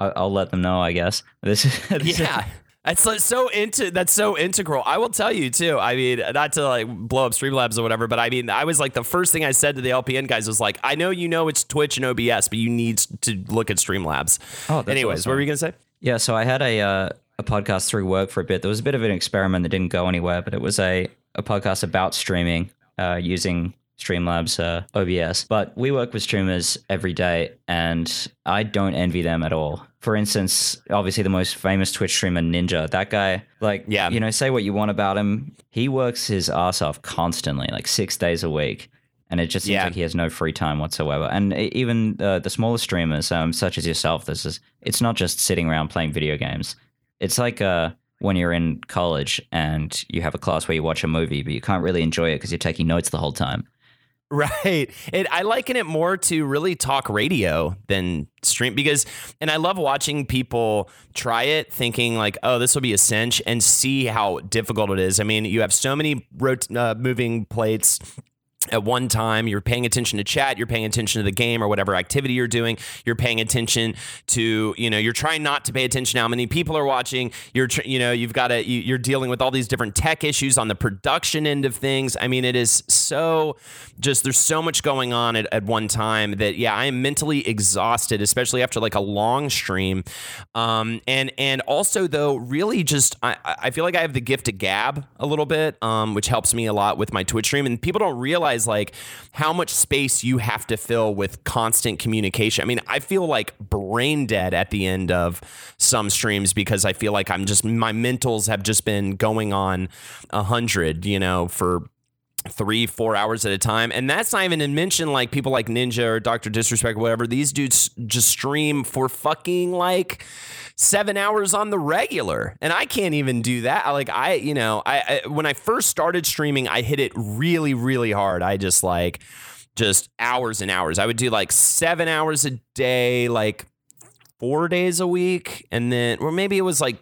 I'll let them know. I guess [LAUGHS] this. this yeah. It's so into that's so integral. I will tell you too. I mean, not to like blow up Streamlabs or whatever, but I mean, I was like the first thing I said to the LPN guys was like, I know you know it's Twitch and OBS, but you need to look at Streamlabs. Oh, anyways, awesome. what were you gonna say? Yeah, so I had a uh, a podcast through work for a bit. There was a bit of an experiment that didn't go anywhere, but it was a a podcast about streaming uh, using Streamlabs uh, OBS, but we work with streamers every day, and I don't envy them at all. For instance, obviously the most famous Twitch streamer, Ninja, that guy, like, yeah. you know, say what you want about him, he works his ass off constantly, like six days a week. And it just seems yeah. like he has no free time whatsoever. And even uh, the smaller streamers, um, such as yourself, this is it's not just sitting around playing video games. It's like uh, when you're in college and you have a class where you watch a movie, but you can't really enjoy it because you're taking notes the whole time. Right. And I liken it more to really talk radio than stream because, and I love watching people try it thinking like, oh, this will be a cinch and see how difficult it is. I mean, you have so many rot- uh, moving plates at one time. You're paying attention to chat, you're paying attention to the game or whatever activity you're doing. You're paying attention to, you know, you're trying not to pay attention to how many people are watching. You're, tr- you know, you've got to, you, are dealing with all these different tech issues on the production end of things. I mean, it is so just, there's so much going on at, at one time that, yeah, I am mentally exhausted, especially after like a long stream. Um, and, and also though, really just, I, I feel like I have the gift of gab a little bit, um, which helps me a lot with my Twitch stream. And people don't realize realize like how much space you have to fill with constant communication. I mean, I feel like brain dead at the end of some streams because I feel like I'm just my mentals have just been going on a hundred, you know, for three, four hours at a time. And that's not even to mention like people like Ninja or Dr. Disrespect or whatever. These dudes just stream for fucking like seven hours on the regular. And I can't even do that. Like I, you know, I, I when I first started streaming, I hit it really, really hard. I just like just hours and hours. I would do like seven hours a day, like four days a week. And then, or maybe it was like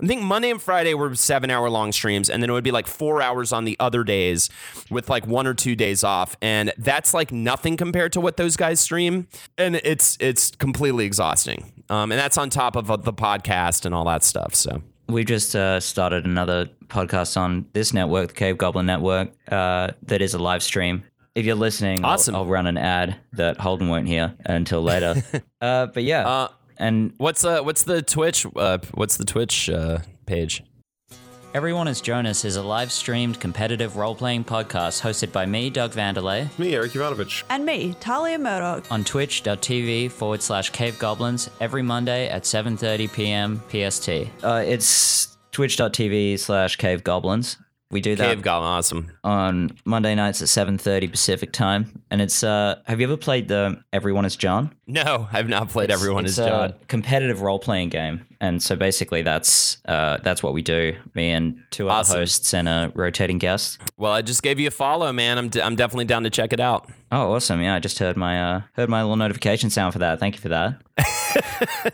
I think Monday and Friday were seven hour long streams, and then it would be like four hours on the other days with like one or two days off. And that's like nothing compared to what those guys stream. And it's it's completely exhausting. Um, and that's on top of uh, the podcast and all that stuff. So we just uh, started another podcast on this network, the Cave Goblin Network, uh, that is a live stream. If you're listening, awesome. I'll, I'll, run an ad that Holden won't hear until later. [LAUGHS] uh, but yeah, uh, and what's uh what's the Twitch uh what's the Twitch uh page? Everyone is John is a live streamed competitive role playing podcast hosted by me, Doug Vandelay. Me, Eric Ivanovich. And me, Talia Murdoch. On twitch.tv forward slash cave goblins every Monday at 7.30 p.m. PST. Uh, it's twitch.tv slash cave goblins. We do that. Cave Goblin, awesome. On Monday nights at 7.30 Pacific time. And it's, uh, have you ever played the Everyone is John? No, I've not played it's, Everyone it's is John. competitive role playing game. And so basically that's, uh, that's what we do. Me and two other awesome. hosts and a rotating guest. Well, I just gave you a follow, man. I'm, d- I'm definitely down to check it out. Oh, awesome. Yeah, I just heard my, uh, heard my little notification sound for that. Thank you for that.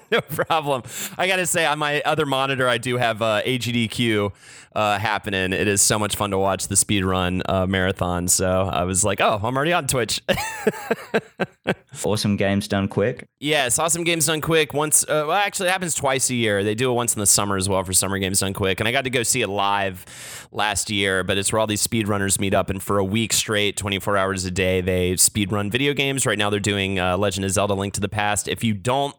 [LAUGHS] no problem. I got to say, on my other monitor, I do have uh, AGDQ uh, happening. It is so much fun to watch the speed run uh, marathon. So I was like, oh, I'm already on Twitch. [LAUGHS] awesome games done quick. Yes, awesome games done quick. Once, uh, well, actually, it happens twice a year. They do it once in the summer as well for summer games done quick. And I got to go see it live last year. But it's where all these speedrunners meet up, and for a week straight, 24 hours a day, they speed run video games. Right now, they're doing uh, Legend of Zelda: Link to the Past. If you don't,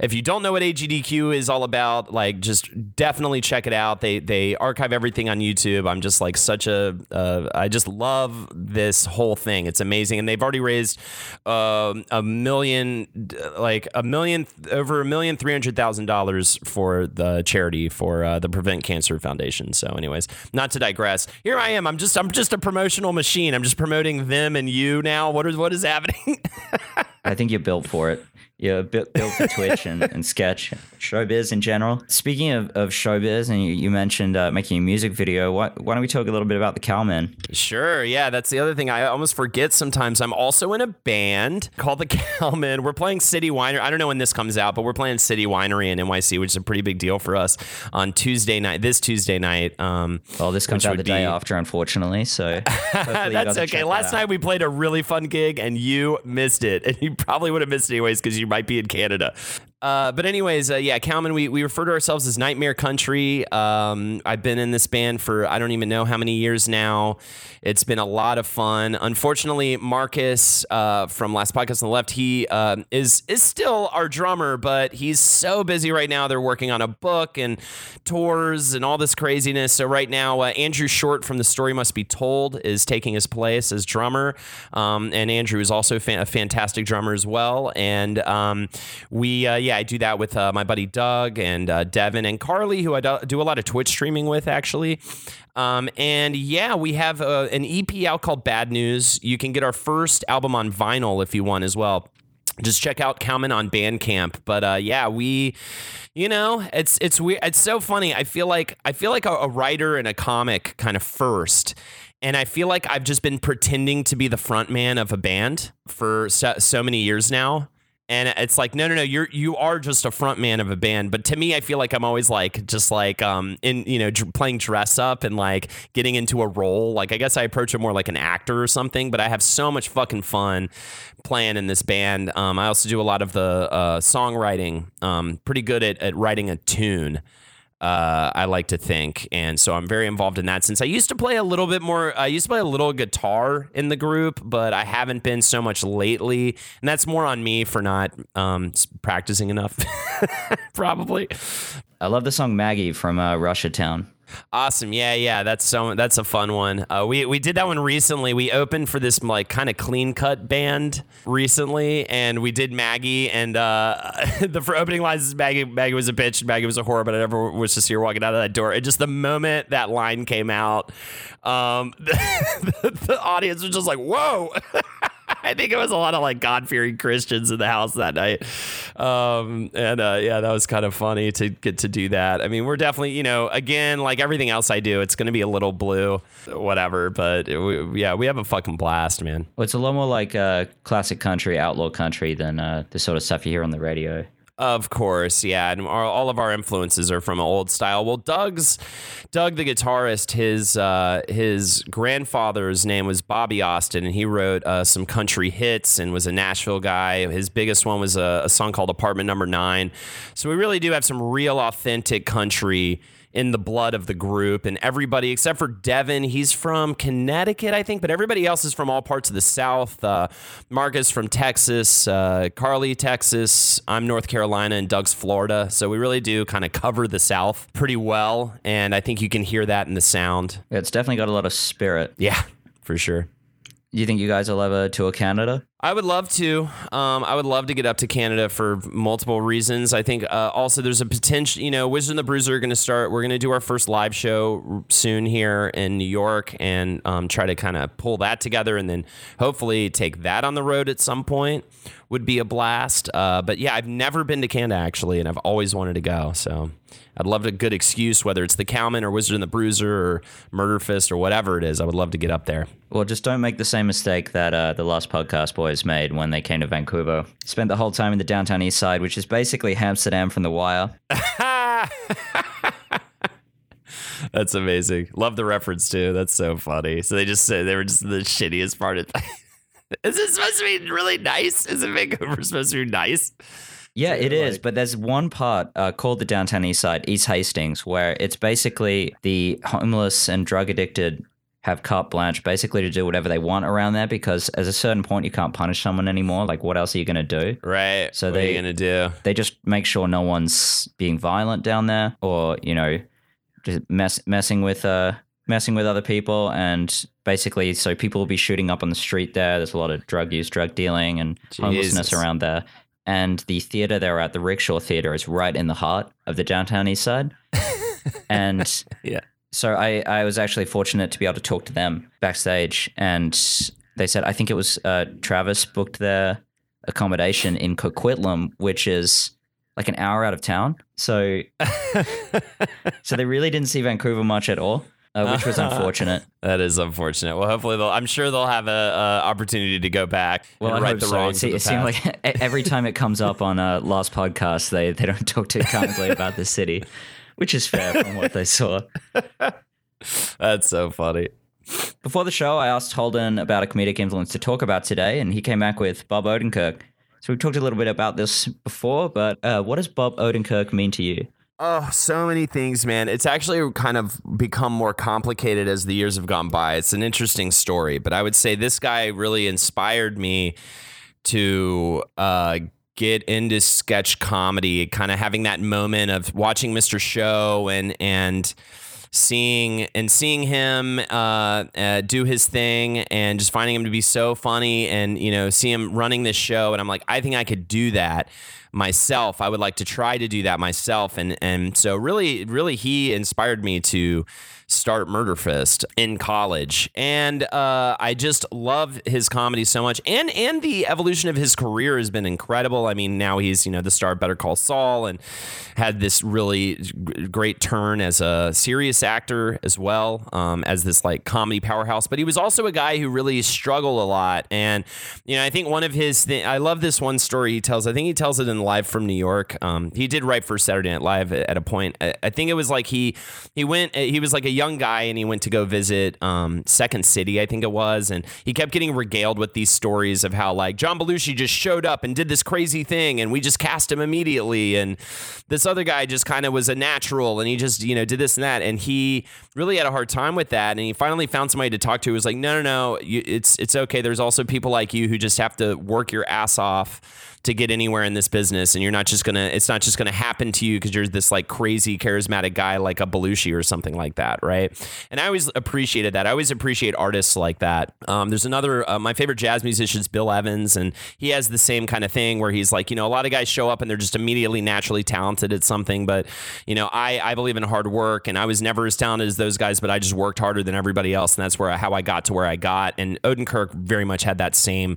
if you don't know what AGDQ is all about, like just definitely check it out. They they archive everything on YouTube. I'm just like such a, uh, I just love this whole thing. It's amazing, and they've already raised uh, a million, like a million, over a million three hundred thousand dollars for the charity for uh, the Prevent Cancer Foundation. So, anyways, not to digress. Here I am. I'm just I'm just a promotional machine. I'm just promoting them and you now. What is what is happening? [LAUGHS] I think you're built for it yeah, built, built for Twitch and, and sketch, showbiz in general. Speaking of, of showbiz, and you, you mentioned uh, making a music video, why, why don't we talk a little bit about the Cowmen? Sure. Yeah, that's the other thing I almost forget sometimes. I'm also in a band called the [LAUGHS] Cowmen. We're playing City Winery. I don't know when this comes out, but we're playing City Winery in NYC, which is a pretty big deal for us on Tuesday night, this Tuesday night. Um, well, this comes out the day after, unfortunately. So [LAUGHS] that's okay. Last night we played a really fun gig and you missed it. [LAUGHS] And you probably would have missed it anyways because you might be in Canada. Uh, but anyways, uh, yeah, Cowmen, we, we refer to ourselves as Nightmare Country. Um, I've been in this band for I don't even know how many years now. It's been a lot of fun. Unfortunately, Marcus uh, from Last Podcast on the Left, he uh, is is still our drummer, but he's so busy right now. They're working on a book and tours and all this craziness. So right now, uh, Andrew Short from The Story Must Be Told is taking his place as drummer, um, and Andrew is also a fantastic drummer as well. And um, we uh, yeah yeah, I do that with uh, my buddy Doug and uh, Devin and Carly, who I do a lot of Twitch streaming with, actually. Um, and yeah, we have uh, an EP out called Bad News. You can get our first album on vinyl if you want as well just check out Cowmen on Bandcamp. But uh, yeah, we, you know, it's it's weird. It's so funny. I feel like I feel like a, a, writer and a comic kind of first, and I feel like I've just been pretending to be the front man of a band for so, so many years now and it's like no no no you're you are just a front man of a band. But to me i feel like i'm always like just like um in you know dr- playing dress up and like getting into a role. Like i guess i approach it more like an actor or something but i have so much fucking fun playing in this band. Um i also do a lot of the uh songwriting. Um pretty good at, at writing a tune uh, I like to think. And so I'm very involved in that since I used to play a little bit more, I used to play a little guitar in the group, but I haven't been so much lately. And that's more on me for not um, practicing enough, [LAUGHS] probably. I love the song Maggie from uh, Russia Town. Awesome. Yeah, yeah. That's so that's a fun one. Uh, we we did that one recently. We opened for this like kind of clean cut band recently, and we did Maggie. And uh, [LAUGHS] the for opening lines is Maggie. Maggie was a bitch. Maggie was a whore, but I never was to see her walking out of that door. And just the moment that line came out, um, [LAUGHS] the, the audience was just like, "Whoa." [LAUGHS] I think it was a lot of like God fearing Christians in the house that night. Um, and uh, yeah, that was kind of funny to get to do that. I mean, we're definitely, you know, again, like everything else I do, it's going to be a little blue, whatever. But it, we, yeah, we have a fucking blast, man. Well, it's a lot more like uh, classic country, outlaw country than uh, the sort of stuff you hear on the radio. Of course, yeah, and our, all of our influences are from old style. Well, Doug's Doug, the guitarist, his uh, his grandfather's name was Bobby Austin, and he wrote uh, some country hits and was a Nashville guy. His biggest one was a, a song called "Apartment Number 9. So we really do have some real authentic country in the blood of the group and everybody except for Devin. He's from Connecticut, I think, but everybody else is from all parts of the South. Uh, Marcus from Texas, uh, Carly, Texas. I'm North Carolina, and Doug's Florida. So we really do kind of cover the South pretty well, and I think you can hear that in the sound. Yeah, it's definitely got a lot of spirit. Yeah, for sure. Do you think you guys will ever tour Canada? I would love to. Um, I would love to get up to Canada for multiple reasons. I think uh, also there's a potential. You know, Wizard and the Bruiser are going to start. We're going to do our first live show soon here in New York, and um, try to kind of pull that together, and then hopefully take that on the road at some point. Would be a blast. Uh, but yeah, I've never been to Canada actually, and I've always wanted to go. So I'd love a good excuse, whether it's the Cowmen or Wizard and the Bruiser or Murder Fist or whatever it is. I would love to get up there. Well, just don't make the same mistake that uh, the last podcast boys made when they came to Vancouver. Spent the whole time in the downtown east side, which is basically Amsterdam from The Wire. [LAUGHS] That's amazing. Love the reference too. That's so funny. So they just said they were just the shittiest part of. [LAUGHS] is it supposed to be really nice? Is it Vancouver supposed to be nice? Yeah, it is. But there's one part uh, called the downtown east side, East Hastings, where it's basically the homeless and drug addicted have carte blanche basically to do whatever they want around there because at a certain point you can't punish someone anymore. Like, what else are you going to do? Right. So what they- are you gonna do? They just make sure no one's being violent down there or, you know, just mess, messing with uh messing with other people and basically so people will be shooting up on the street there. There's a lot of drug use, drug dealing and homelessness around there. And the theater they're at, the Rickshaw Theater, is right in the heart of the downtown east side. [LAUGHS] and Yeah. So I, I was actually fortunate to be able to talk to them backstage, and they said I think it was uh, Travis booked their accommodation in Coquitlam, which is like an hour out of town. So [LAUGHS] so they really didn't see Vancouver much at all, uh, which was unfortunate. [LAUGHS] That is unfortunate. Well, hopefully they'll. I'm sure they'll have a, a opportunity to go back Well, and I right the so. It, wrongs. it seemed like every time it comes up on a last podcast, they they don't talk too kindly [LAUGHS] about the city, which is fair from what they saw. [LAUGHS] That's so funny. Before the show, I asked Holden about a comedic influence to talk about today, and he came back with Bob Odenkirk. So we've talked a little bit about this before, but uh, what does Bob Odenkirk mean to you? Oh, so many things, man. It's actually kind of become more complicated as the years have gone by. It's an interesting story, but I would say this guy really inspired me to uh, get into sketch comedy, kind of having that moment of watching Mr. Show and and seeing and seeing him uh, uh, do his thing and just finding him to be so funny and you know see him running this show and I'm like I think I could do that myself. I would like to try to do that myself. And and so really, really he inspired me to start Murder Fist in college, and uh, I just love his comedy so much, and and the evolution of his career has been incredible. I mean, now he's you know the star of Better Call Saul, and had this really great turn as a serious actor as well um, as this like comedy powerhouse. But he was also a guy who really struggled a lot, and you know I think one of his th- I love this one story he tells. I think he tells it in Live from New York. Um, he did write for Saturday Night Live at, at a point. I, I think it was like he he went he was like a young guy and he went to go visit um, Second City, I think it was, and he kept getting regaled with these stories of how like John Belushi just showed up and did this crazy thing, and we just cast him immediately, and this other guy just kind of was a natural, and he just you know did this and that, and he really had a hard time with that, and he finally found somebody to talk to who was like, no, no, no, you, it's it's okay. There's also people like you who just have to work your ass off to get anywhere in this business and you're not just gonna it's not just gonna happen to you because you're this like crazy charismatic guy like a Belushi or something like that right and I always appreciated that I always appreciate artists like that um, there's another uh, my favorite jazz musician is Bill Evans and he has the same kind of thing where he's like you know a lot of guys show up and they're just immediately naturally talented at something but you know I I believe in hard work and I was never as talented as those guys but I just worked harder than everybody else and that's where how I got to where I got and Odenkirk very much had that same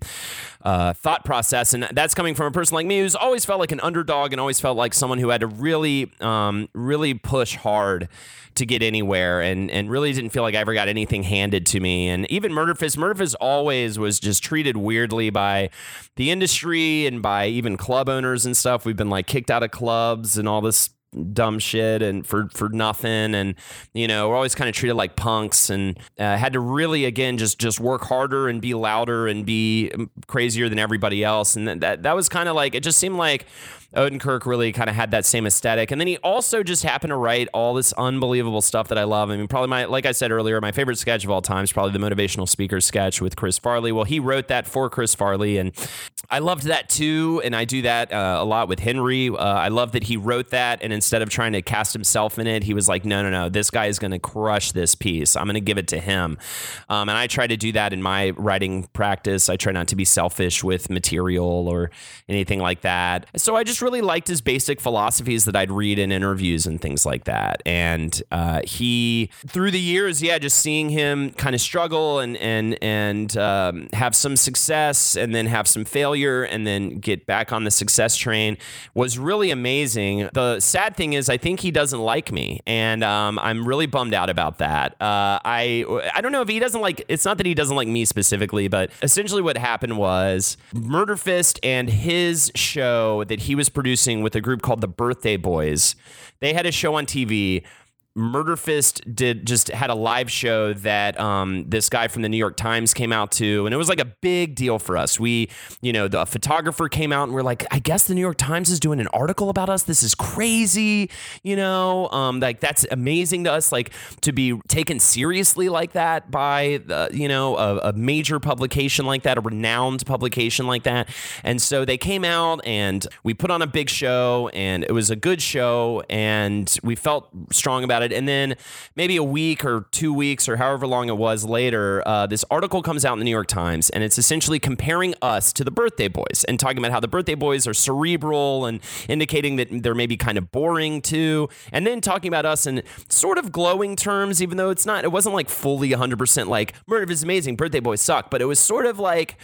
uh, thought process. And that's coming from a person like me who's always felt like an underdog and always felt like someone who had to really, um, really push hard to get anywhere and, and really didn't feel like I ever got anything handed to me. And even Murder Fist, Murder Fist always was just treated weirdly by the industry and by even club owners and stuff. We've been like kicked out of clubs and all this dumb shit and for for nothing. And you know we're always kind of treated like punks and uh, had to really again just just work harder and be louder and be um, crazier than everybody else. And that that was kind of like it just seemed like Odenkirk really kind of had that same aesthetic. And then he also just happened to write all this unbelievable stuff that I love. I mean, probably my, like I said earlier, my favorite sketch of all time is probably the motivational speaker sketch with Chris Farley. Well, he wrote that for Chris Farley, and I loved that too. And I do that uh, a lot with Henry. Uh, I love that he wrote that, and instead of trying to cast himself in it, he was like, no, no, no, this guy is going to crush this piece. I'm going to give it to him. Um, and I try to do that in my writing practice. I try not to be selfish with material or anything like that. So I just really liked his basic philosophies that I'd read in interviews and things like that. And uh, he, through the years, yeah, just seeing him kind of struggle and and and um, have some success and then have some failure and then get back on the success train was really amazing. The sad thing is, I think he doesn't like me, and um, I'm really bummed out about that. Uh, I I don't know if he doesn't like. It's not that he doesn't like me specifically, but essentially what happened was Murder Fist and his show that he was producing with a group called the Birthday Boys. They had a show on TV Murder Fist did just had a live show that um, this guy from the New York Times came out to, and it was like a big deal for us. We, you know, the photographer came out, and we're like, I guess the New York Times is doing an article about us. This is crazy, you know, um, like that's amazing to us, like to be taken seriously like that by, the, you know, a, a major publication like that, a renowned publication like that. And so they came out, and we put on a big show, and it was a good show, and we felt strong about it it. And then maybe a week or two weeks or however long it was later, uh, this article comes out in the New York Times, and it's essentially comparing us to the Birthday Boys and talking about how the Birthday Boys are cerebral and indicating that they're maybe kind of boring too, and then talking about us in sort of glowing terms, even though it's not, it wasn't like fully 100% like Murder is amazing, Birthday Boys suck, but it was sort of like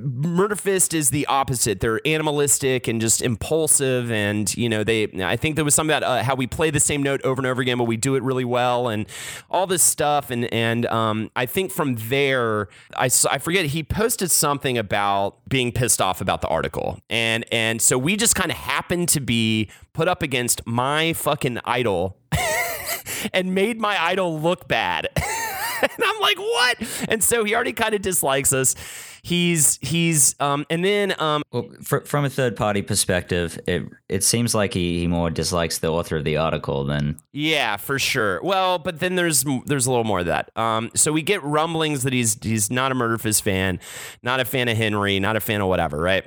Murder Fist is the opposite. They're animalistic and just impulsive, and you know they. I think there was something about uh, how we play the same note over and over again, but we do it really well and all this stuff. And, and um, I think from there, I, I forget, he posted something about being pissed off about the article. And, and so we just kind of happened to be put up against my fucking idol [LAUGHS] and made my idol look bad. [LAUGHS] [LAUGHS] and I'm like, what? And so he already kind of dislikes us he's he's um, and then um, well, for, from a third party perspective, it it seems like he, he more dislikes the author of the article than yeah, for sure. Well, but then there's there's a little more of that. Um, so we get rumblings that he's he's not a Murder Fist fan, not a fan of Henry, not a fan of whatever, right?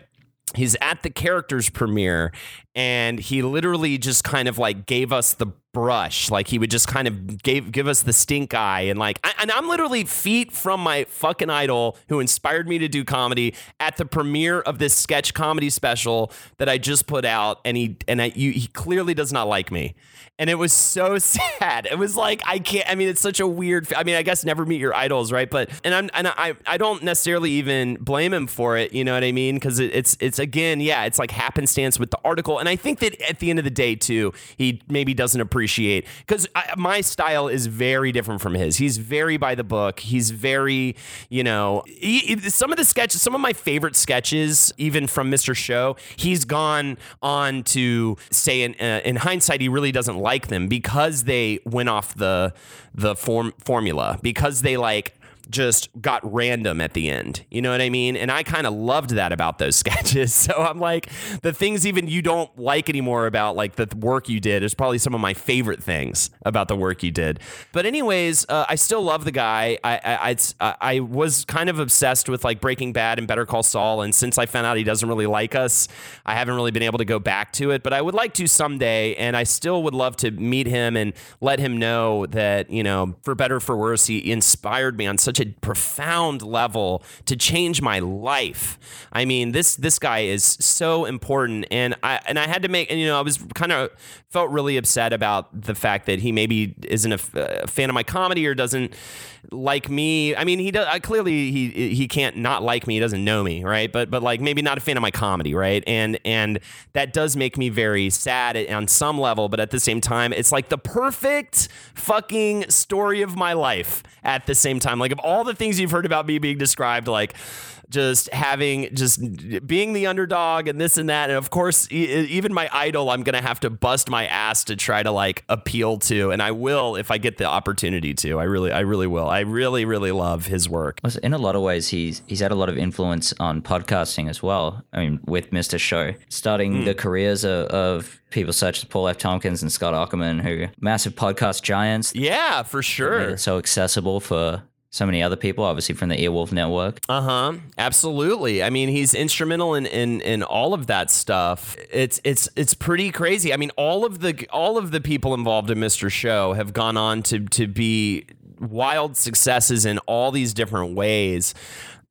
he's at the characters premiere and he literally just kind of like gave us the brush like he would just kind of gave give us the stink eye and like I, and I'm literally feet from my fucking idol who inspired me to do comedy at the premiere of this sketch comedy special that I just put out and he and I, you, he clearly does not like me and it was so [LAUGHS] sad. It was like I can't. I mean, it's such a weird. I mean, I guess never meet your idols, right? But and I'm and I I don't necessarily even blame him for it. You know what I mean? Because it, it's it's again, yeah, it's like happenstance with the article, and I think that at the end of the day, too, he maybe doesn't appreciate because my style is very different from his. He's very by the book. He's very, you know, he, some of the sketches, some of my favorite sketches, even from Mr. Show, he's gone on to say in uh, in hindsight, he really doesn't like them because they went off the the form formula because they like just got random at the end. You know what I mean? And I kind of loved that about those [LAUGHS] sketches. So I'm like, the things even you don't like anymore about like the work you did is probably some of my favorite things about the work you did. But anyways, uh, I still love the guy. I, I I I was kind of obsessed with like Breaking Bad and Better Call Saul, and since I found out he doesn't really like us, I haven't really been able to go back to it. But I would like to someday, and I still would love to meet him and let him know that you know, for better for worse, he inspired me on such a profound level to change my life. I mean, this this guy is so important, and I and I had to make and you know I was kind of felt really upset about the fact that he maybe isn't a, a fan of my comedy or doesn't like me. I mean, he does. I, clearly, he he can't not like me. He doesn't know me, right? But but like maybe not a fan of my comedy, right? And and that does make me very sad on some level. But at the same time, it's like the perfect fucking story of my life. At the same time, like of all the things you've heard about me being described, like just having just being the underdog and this and that and of course even my idol i'm gonna have to bust my ass to try to like appeal to and i will if i get the opportunity to i really i really will i really really love his work in a lot of ways he's he's had a lot of influence on podcasting as well i mean with mr show starting mm. the careers of, of people such as Paul F. Tompkins and Scott Aukerman, who massive podcast giants. Yeah, for sure. so accessible for so many other people, obviously from the Earwolf Network. Uh huh. Absolutely. I mean, he's instrumental in, in in all of that stuff. It's it's it's pretty crazy. I mean, all of the all of the people involved in Mr. Show have gone on to to be wild successes in all these different ways.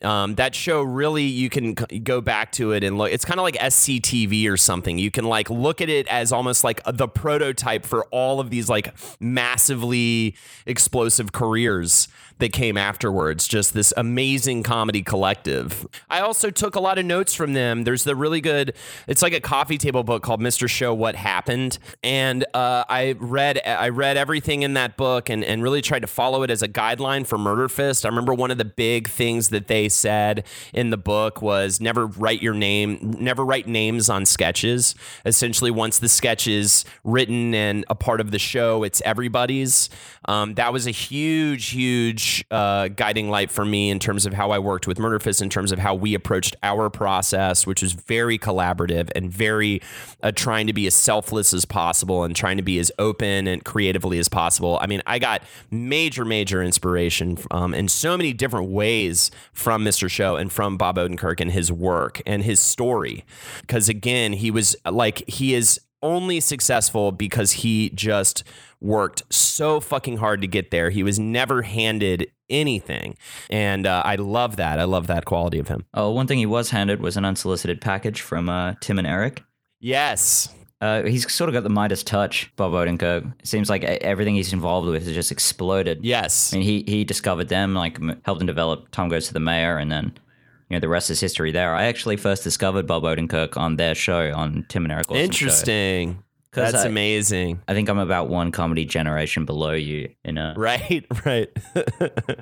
Um, that show really you can go back to it and look it's kind of like sctv or something you can like look at it as almost like the prototype for all of these like massively explosive careers that came afterwards. Just this amazing comedy collective. I also took a lot of notes from them. There's the really good, it's like a coffee table book called Mr. Show What Happened. And uh, I read I read everything in that book and, and really tried to follow it as a guideline for Murder Fist. I remember one of the big things that they said in the book was never write your name, never write names on sketches. Essentially, once the sketch is written and a part of the show, it's everybody's. Um, that was a huge, huge uh, guiding light for me in terms of how I worked with Murder Fist, in terms of how we approached our process, which was very collaborative and very uh, trying to be as selfless as possible and trying to be as open and creatively as possible. I mean, I got major, major inspiration um, in so many different ways from Mr. Show and from Bob Odenkirk and his work and his story. Because again, he was like, he is only successful because he just worked so fucking hard to get there. He was never handed anything. And uh, I love that. I love that quality of him. Oh, one thing he was handed was an unsolicited package from uh, Tim and Eric. Yes. Uh, he's sort of got the Midas touch, Bob Odenkirk. It seems like everything he's involved with has just exploded. Yes. I mean, he, he discovered them, like helped them develop Tom Goes to the Mayor, and then you know the rest is history there. I actually first discovered Bob Odenkirk on their show on Tim and Eric. Interesting. Show. That's I, amazing. I think I'm about one comedy generation below you in a Right, [LAUGHS] right.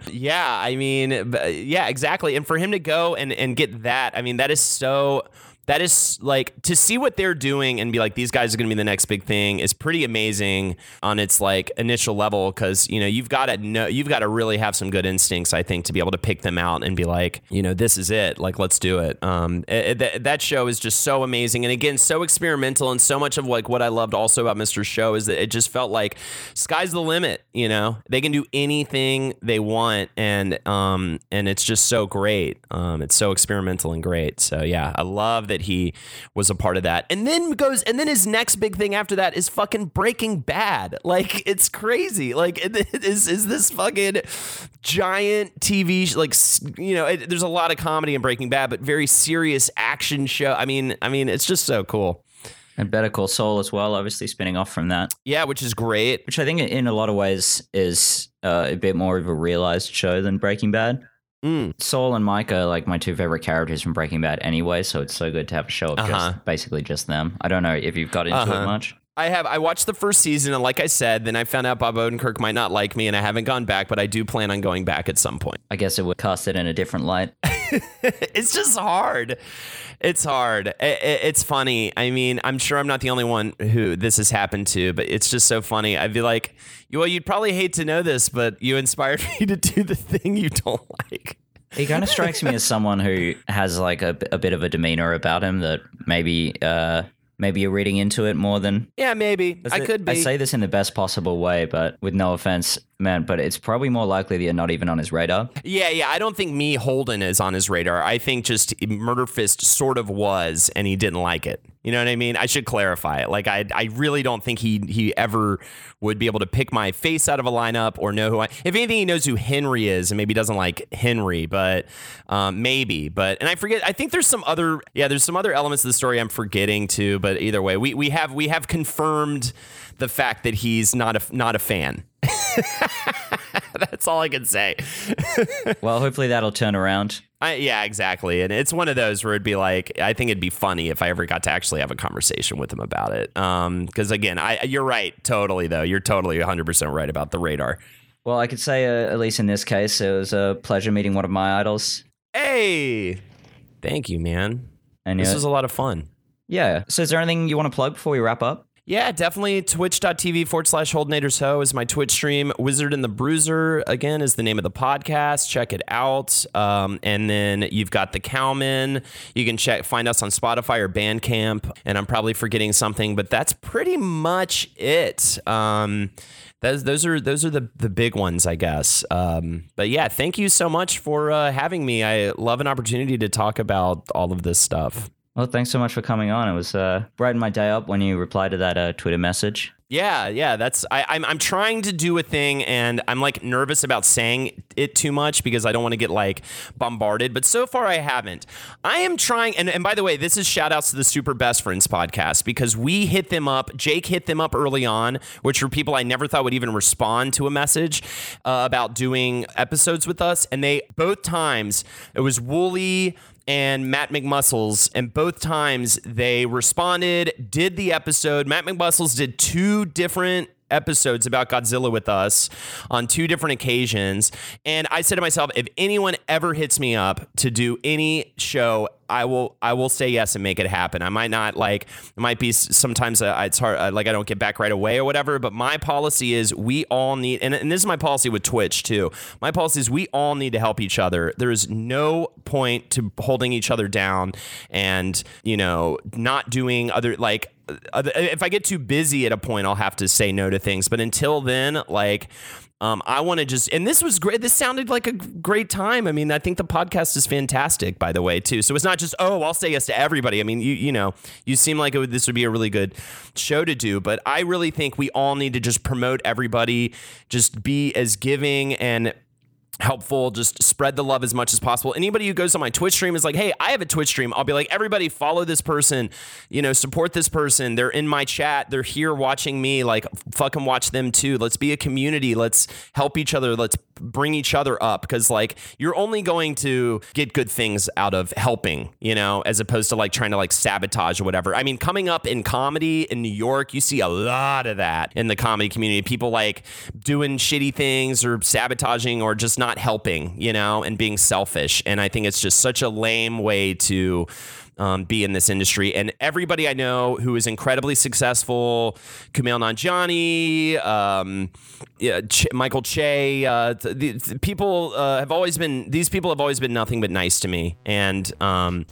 yeah, I mean yeah, exactly. And for him to go and and get that, I mean that is so that is like to see what they're doing and be like these guys are going to be the next big thing is pretty amazing on its like initial level because you know you've got to know you've got to really have some good instincts I think to be able to pick them out and be like you know this is it like let's do it. Um, it, it, that show is just so amazing and again so experimental and so much of like what I loved also about Mr. Show is that it just felt like sky's the limit. You know they can do anything they want and um and it's just so great. Um, it's so experimental and great. So yeah, I love that that he was a part of that. And then goes, and then his next big thing after that is fucking Breaking Bad. [LAUGHS] Like it's crazy. Like [LAUGHS] is is this fucking giant TV like you know? It, there's a lot of comedy in Breaking Bad, but very serious action show. I mean, I mean, it's just so cool. And Better Call Saul as well, obviously spinning off from that. Yeah, which is great. Which I think in a lot of ways is uh, a bit more of a realized show than Breaking Bad. Mm. Saul and Mike are like my two favorite characters from Breaking Bad anyway, so it's so good to have a show of Uh-huh. just basically just them. I don't know if you've got into Uh-huh. it much. I have. I watched the first season, and like I said, then I found out Bob Odenkirk might not like me, and I haven't gone back. But I do plan on going back at some point. I guess it would cast it in a different light. [LAUGHS] [LAUGHS] it's just hard. It's hard. I- I- It's funny. I mean, I'm sure I'm not the only one who this has happened to, but it's just so funny. I'd be like, well, you'd probably hate to know this, but you inspired [LAUGHS] me to do the thing you don't like. He kind of strikes me as someone who has like a, a bit of a demeanor about him that maybe uh, maybe you're reading into it more than Yeah, maybe. I could be. I say this in the best possible way, but with no offense, man. But it's probably more likely that you're not even on his radar. Yeah, yeah. I don't think me Holden is on his radar. I think just Murder Fist sort of was, and he didn't like it. You know what I mean? I should clarify it. Like I, I really don't think he he ever would be able to pick my face out of a lineup or know who I. If anything, he knows who Henry is, and maybe doesn't like Henry, but um, maybe. But and I forget. I think there's some other. Yeah, there's some other elements of the story I'm forgetting too. But either way, we we have we have confirmed the fact that he's not a not a fan. [LAUGHS] That's all I can say. [LAUGHS] Well, hopefully that'll turn around. I, yeah, exactly. And it's one of those where it'd be like, I think it'd be funny if I ever got to actually have a conversation with him about it. Um, because again, I you're right, totally though. You're totally 100 percent right about the radar. Well, I could say, uh, at least in this case, it was a pleasure meeting one of my idols. Hey, thank you, man. And This uh, was a lot of fun. yeah. So, is there anything you want to plug before we wrap up? Yeah, definitely. Twitch.tv forward slash Holdenators Ho is my Twitch stream. Wizard and the Bruiser, again, is the name of the podcast. Check it out. Um, and then you've got The Cowmen. You can check find us on Spotify or Bandcamp. And I'm probably forgetting something, but that's pretty much it. Um, those, those are those are the, the big ones, I guess. Um, but yeah, thank you so much for uh, having me. I love an opportunity to talk about all of this stuff. Well, thanks so much for coming on. It was uh, brightened my day up when you replied to that uh, Twitter message. Yeah, yeah, that's I, I'm I'm trying to do a thing, and I'm like nervous about saying it too much because I don't want to get like bombarded. But so far, I haven't. I am trying, and and by the way, this is shout outs to the Super Best Friends podcast because we hit them up. Jake hit them up early on, which were people I never thought would even respond to a message uh, about doing episodes with us, and they both times it was Woolie and Matt McMuscles, and both times they responded, did the episode. Matt McMuscles did two different episodes about Godzilla with us on two different occasions. And I said to myself, if anyone ever hits me up to do any show, I will I will say yes and make it happen. I might not like it might be sometimes uh, it's hard uh, like I don't get back right away or whatever, but my policy is we all need and, and this is my policy with Twitch too. My policy is we all need to help each other. There is no point to holding each other down and, you know, not doing other like uh, if I get too busy at a point, I'll have to say no to things. But until then, like, um, I want to just, and this was great. This sounded like a great time. I mean, I think the podcast is fantastic, by the way, too. So it's not just, oh, I'll say yes to everybody. I mean, you you know, you seem like would, this would be a really good show to do. But I really think we all need to just promote everybody, just be as giving and helpful. Just spread the love as much as possible. Anybody who goes on my Twitch stream is like, hey, I have a Twitch stream. I'll be like, everybody follow this person, you know, support this person. They're in my chat. They're here watching me. Like, fucking watch them too. Let's be a community. Let's help each other. Let's bring each other up because like you're only going to get good things out of helping you know as opposed to like trying to like sabotage or whatever. I mean coming up in comedy in new york you see a lot of that in the comedy community. People like doing shitty things or sabotaging or just not helping you know and being selfish. And i think it's just such a lame way to um, be in this industry. And everybody I know who is incredibly successful, Kumail Nanjiani, um, yeah, Ch- Michael Che, uh, th- the, the people uh, have always been. These people have always been nothing but nice to me, and. Um,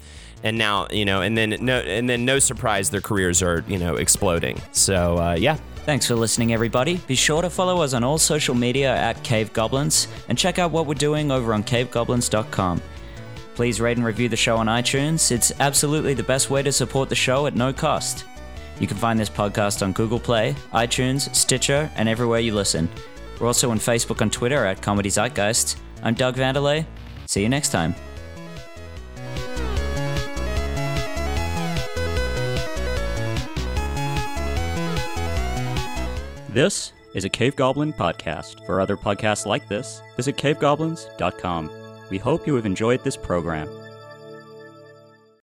and now, you know, and then no, and then no surprise, their careers are, you know, exploding. So, uh, yeah, Thanks for listening, everybody. Be sure to follow us on all social media at Cave Goblins and check out what we're doing over on cavegoblins.com. Please rate and review the show on iTunes. It's absolutely the best way to support the show at no cost. You can find this podcast on Google Play, iTunes, Stitcher, and everywhere you listen. We're also on Facebook and Twitter at Comedy Zeitgeist. I'm Doug Vandelay. See you next time. This is a Cave Goblin podcast. For other podcasts like this, visit cavegoblins.com. We hope you have enjoyed this program.